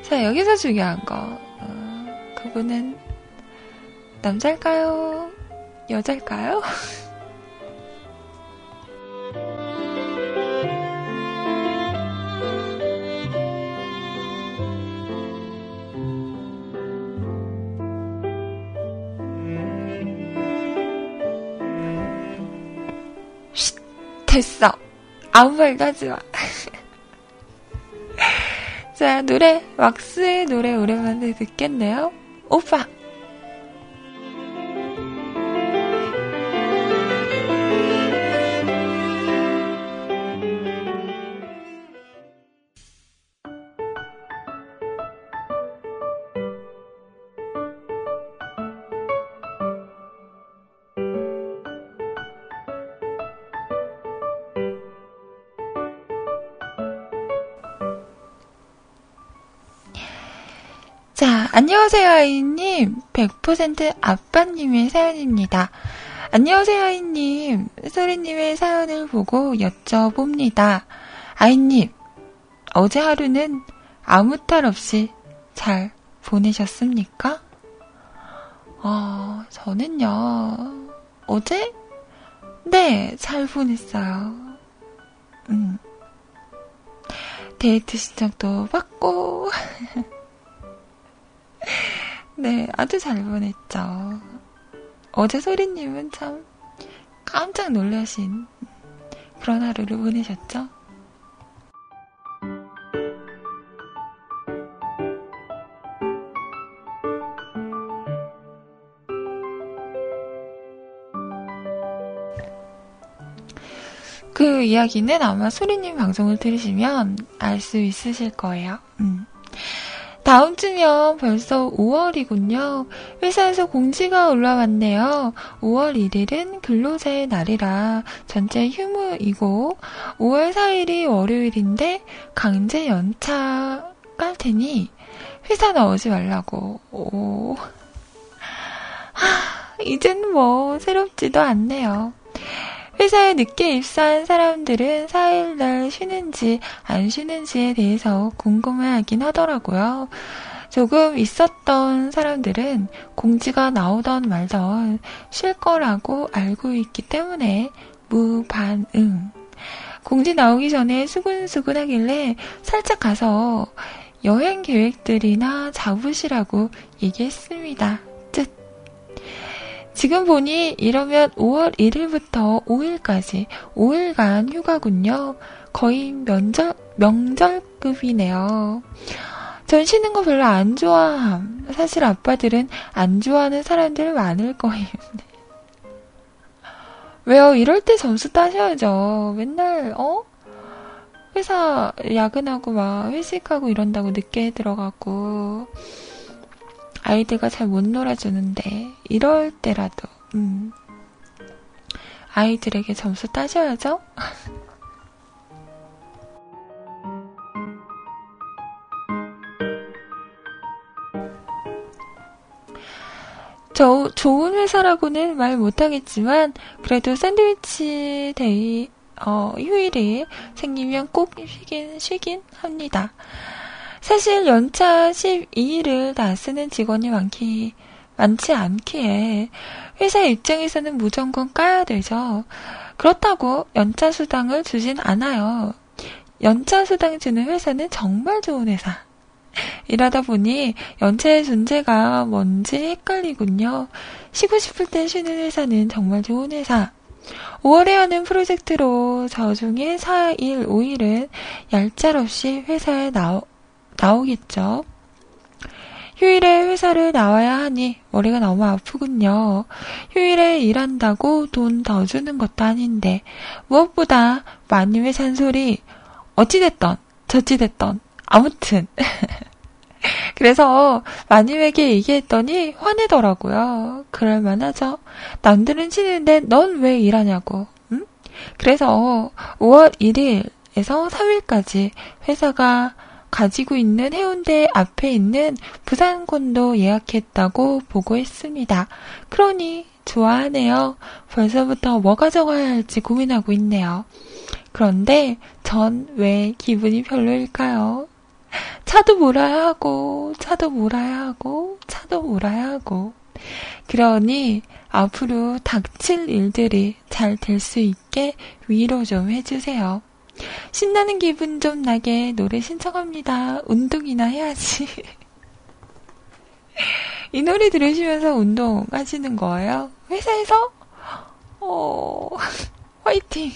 [SPEAKER 1] 자 여기서 중요한 거 어, 그분은 남자일까요 여자일까요? 됐어. 아무 말도 하지 마. 자, 노래, 왁스의 노래 오랜만에 듣겠네요. 오빠! 안녕하세요, 아이님. 100% 아빠님의 사연입니다. 안녕하세요, 아이님. 소리님의 사연을 보고 여쭤봅니다. 아이님, 어제 하루는 아무 탈 없이 잘 보내셨습니까? 어, 저는요, 어제? 네, 잘 보냈어요. 음. 데이트 신청도 받고, 네, 아주 잘 보냈죠. 어제 소리님은 참 깜짝 놀라신 그런 하루를 보내셨죠? 그 이야기는 아마 소리님 방송을 들으시면 알 수 있으실 거예요. 음. 다음 주면 벌써 5월이군요. 회사에서 공지가 올라왔네요. 5월 1일은 근로자의 날이라 전체 휴무이고 5월 4일이 월요일인데 강제 연차 깔 테니 회사 나오지 말라고. 오. 하, 이젠 뭐 새롭지도 않네요. 회사에 늦게 입사한 사람들은 4일날 쉬는지 안 쉬는지에 대해서 궁금해하긴 하더라고요. 조금 있었던 사람들은 공지가 나오던 말던 쉴 거라고 알고 있기 때문에 무반응. 공지 나오기 전에 수근수근 하길래 살짝 가서 여행 계획들이나 잡으시라고 얘기했습니다. 지금 보니 이러면 5월 1일부터 5일까지 5일간 휴가군요. 거의 면절, 명절급이네요. 전 쉬는 거 별로 안 좋아함. 사실 아빠들은 안 좋아하는 사람들 많을 거예요. 왜요? 이럴 때 점수 따셔야죠. 맨날, 어? 회사 야근하고 막 회식하고 이런다고 늦게 들어가고. 아이들과 잘 못 놀아주는데 이럴 때라도 음, 아이들에게 점수 따셔야죠. 저 좋은 회사라고는 말 못하겠지만 그래도 샌드위치 데이 어, 휴일이 생기면 꼭 쉬긴 쉬긴 합니다. 사실 연차 12일을 다 쓰는 직원이 많기, 많지 않기에 회사 입장에서는 무조건 까야 되죠. 그렇다고 연차 수당을 주진 않아요. 연차 수당 주는 회사는 정말 좋은 회사. 이러다 보니 연차의 존재가 뭔지 헷갈리군요. 쉬고 싶을 때 쉬는 회사는 정말 좋은 회사. 5월에 하는 프로젝트로 저 중에 4일, 5일은 얄짤없이 회사에 나오, 나오겠죠. 휴일에 회사를 나와야 하니 머리가 너무 아프군요. 휴일에 일한다고 돈 더 주는 것도 아닌데 무엇보다 마님의 잔소리 어찌됐던 저찌됐던 아무튼 그래서 마님에게 얘기했더니 화내더라고요. 그럴만하죠. 남들은 쉬는데 넌 왜 일하냐고. 응? 그래서 5월 1일에서 3일까지 회사가 가지고 있는 해운대 앞에 있는 부산콘도 예약했다고 보고했습니다. 그러니 좋아하네요. 벌써부터 뭐 가져가야 할지 고민하고 있네요. 그런데 전 왜 기분이 별로일까요? 차도 몰아야 하고, 차도 몰아야 하고, 차도 몰아야 하고. 그러니 앞으로 닥칠 일들이 잘 될 수 있게 위로 좀 해주세요. 신나는 기분 좀 나게 노래 신청합니다. 운동이나 해야지. 이 노래 들으시면서 운동하시는 거예요? 회사에서? 어, 화이팅!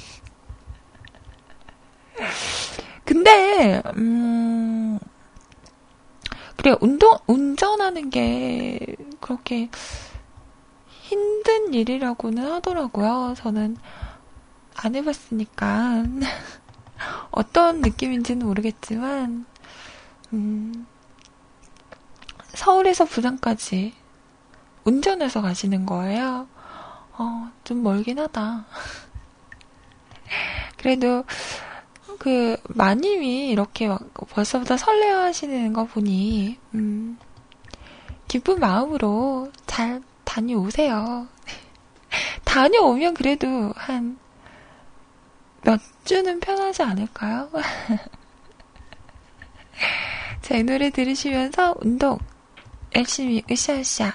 [SPEAKER 1] 근데, 음, 그래, 운동, 운전하는 게 그렇게 힘든 일이라고는 하더라고요. 저는 안 해봤으니까. 어떤 느낌인지는 모르겠지만, 음, 서울에서 부산까지 운전해서 가시는 거예요. 어, 좀 멀긴 하다. 그래도, 그, 마님이 이렇게 막 벌써부터 설레어 하시는 거 보니, 음, 기쁜 마음으로 잘 다녀오세요. 다녀오면 그래도 한 몇 주는 편하지 않을까요? 자, 이 노래 들으시면서 운동 열심히 으쌰으쌰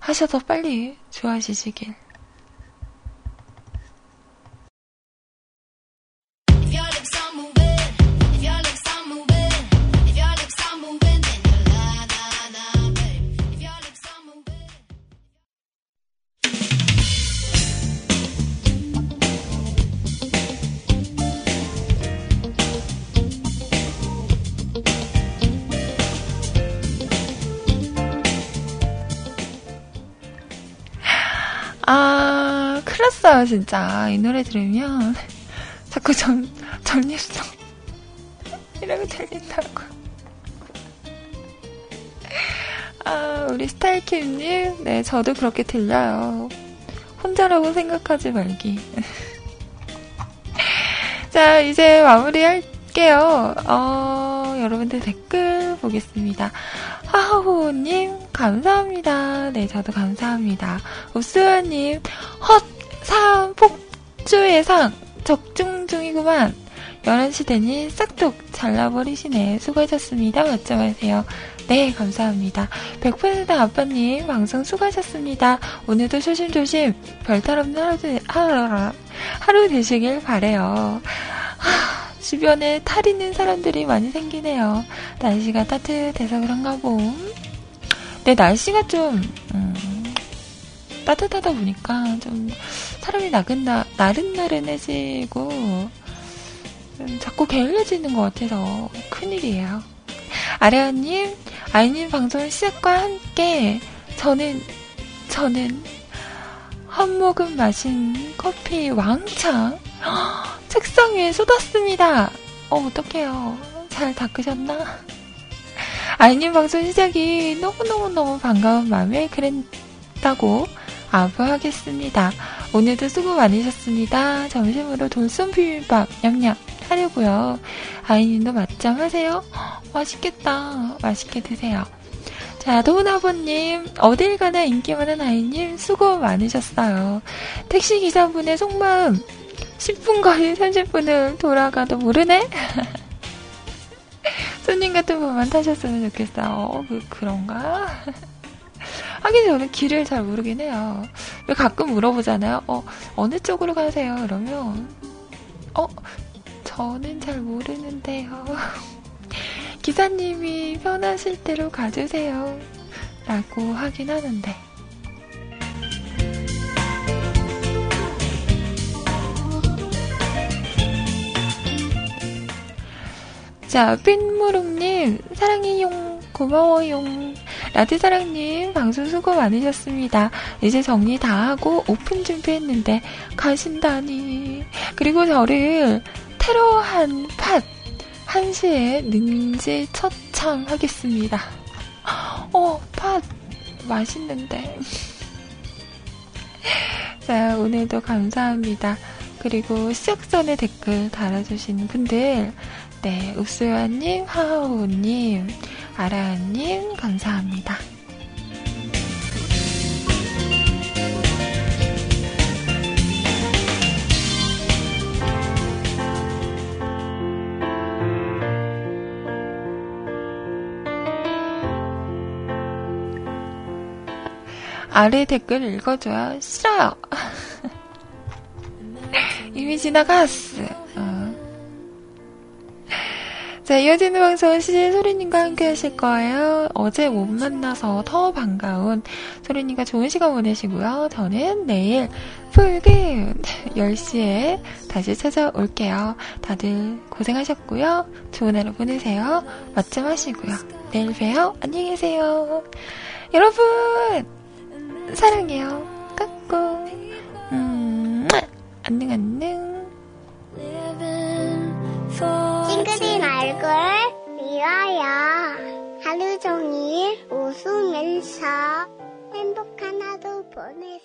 [SPEAKER 1] 하셔서 빨리 좋아지시길. 미쳤어요, 진짜. 이 노래 들으면 자꾸 전, 전립선 이라고 들린다고. 아, 우리 스타일킴님, 네, 저도 그렇게 들려요. 혼자라고 생각하지 말기. 자, 이제 마무리 할게요. 어, 여러분들 댓글 보겠습니다. 하하호님, 감사합니다. 네, 저도 감사합니다. 옵수아님, 헛, 사, 폭주 예상, 적중 중이구만. 11시 되니 싹둑 잘라버리시네. 수고하셨습니다. 맞점하세요. 네, 감사합니다. 100% 아빠님, 방송 수고하셨습니다. 오늘도 조심조심 별탈 없는 하루, 되, 하루, 하루 되시길 바래요. 하, 주변에 탈 있는 사람들이 많이 생기네요. 날씨가 따뜻해서 그런가 봄. 네, 날씨가 좀, 음, 따뜻하다 보니까 좀 사람이 나근나, 나른나른해지고, 음, 자꾸 게을러지는 것 같아서 큰일이에요. 아레아님, 아이님 방송 시작과 함께 저는, 저는 한 모금 마신 커피 왕창 책상 위에 쏟았습니다. 어, 어떡해요. 잘 닦으셨나? 아이님 방송 시작이 너무너무너무 반가운 마음에 그랬다고 아부하겠습니다. 오늘도 수고 많으셨습니다. 점심으로 돌솥 비빔밥 냠냠 하려고요. 아이님도 맛점 하세요. 맛있겠다. 맛있게 드세요. 자, 도훈아버님, 어딜 가나 인기 많은 아이님, 수고 많으셨어요. 택시기사분의 속마음, 10분 거리 30분을 돌아가도 모르네? 손님 같은 분만 타셨으면 좋겠어요. 어, 그, 그런가? 하긴 저는 길을 잘 모르긴 해요. 왜 가끔 물어보잖아요. 어, 어느 쪽으로 가세요? 그러면, 어, 저는 잘 모르는데요. 기사님이 편하실 대로 가주세요. 라고 하긴 하는데. 자, 핀무룩님, 사랑해용, 고마워용. 라드사랑님, 방송 수고 많으셨습니다. 이제 정리 다 하고 오픈 준비했는데, 가신다니. 그리고 저를 테러한 팟, 한시에 능지 처참하겠습니다. 어, 팥, 맛있는데. 자, 오늘도 감사합니다. 그리고 시작 전에 댓글 달아주신 분들, 네, 읍수야님, 하하오님, 아라님, 감사합니다. 아래 댓글 읽어줘요. 싫어요. 이미 지나갔어. 어. 자, 이어지는 방송은 CJ 소리님과 함께 하실 거예요. 어제 못 만나서 더 반가운 소리님과 좋은 시간 보내시고요. 저는 내일 풀금 10시에 다시 찾아올게요. 다들 고생하셨고요. 좋은 하루 보내세요. 맞점 하시고요. 내일 봬요. 안녕히 계세요. 여러분! 사랑해요. 까꿍. 음, 안녕, 안녕.
[SPEAKER 2] 찡그린 얼굴 미워요. 하루 종일 웃으면서 행복한 하루 보내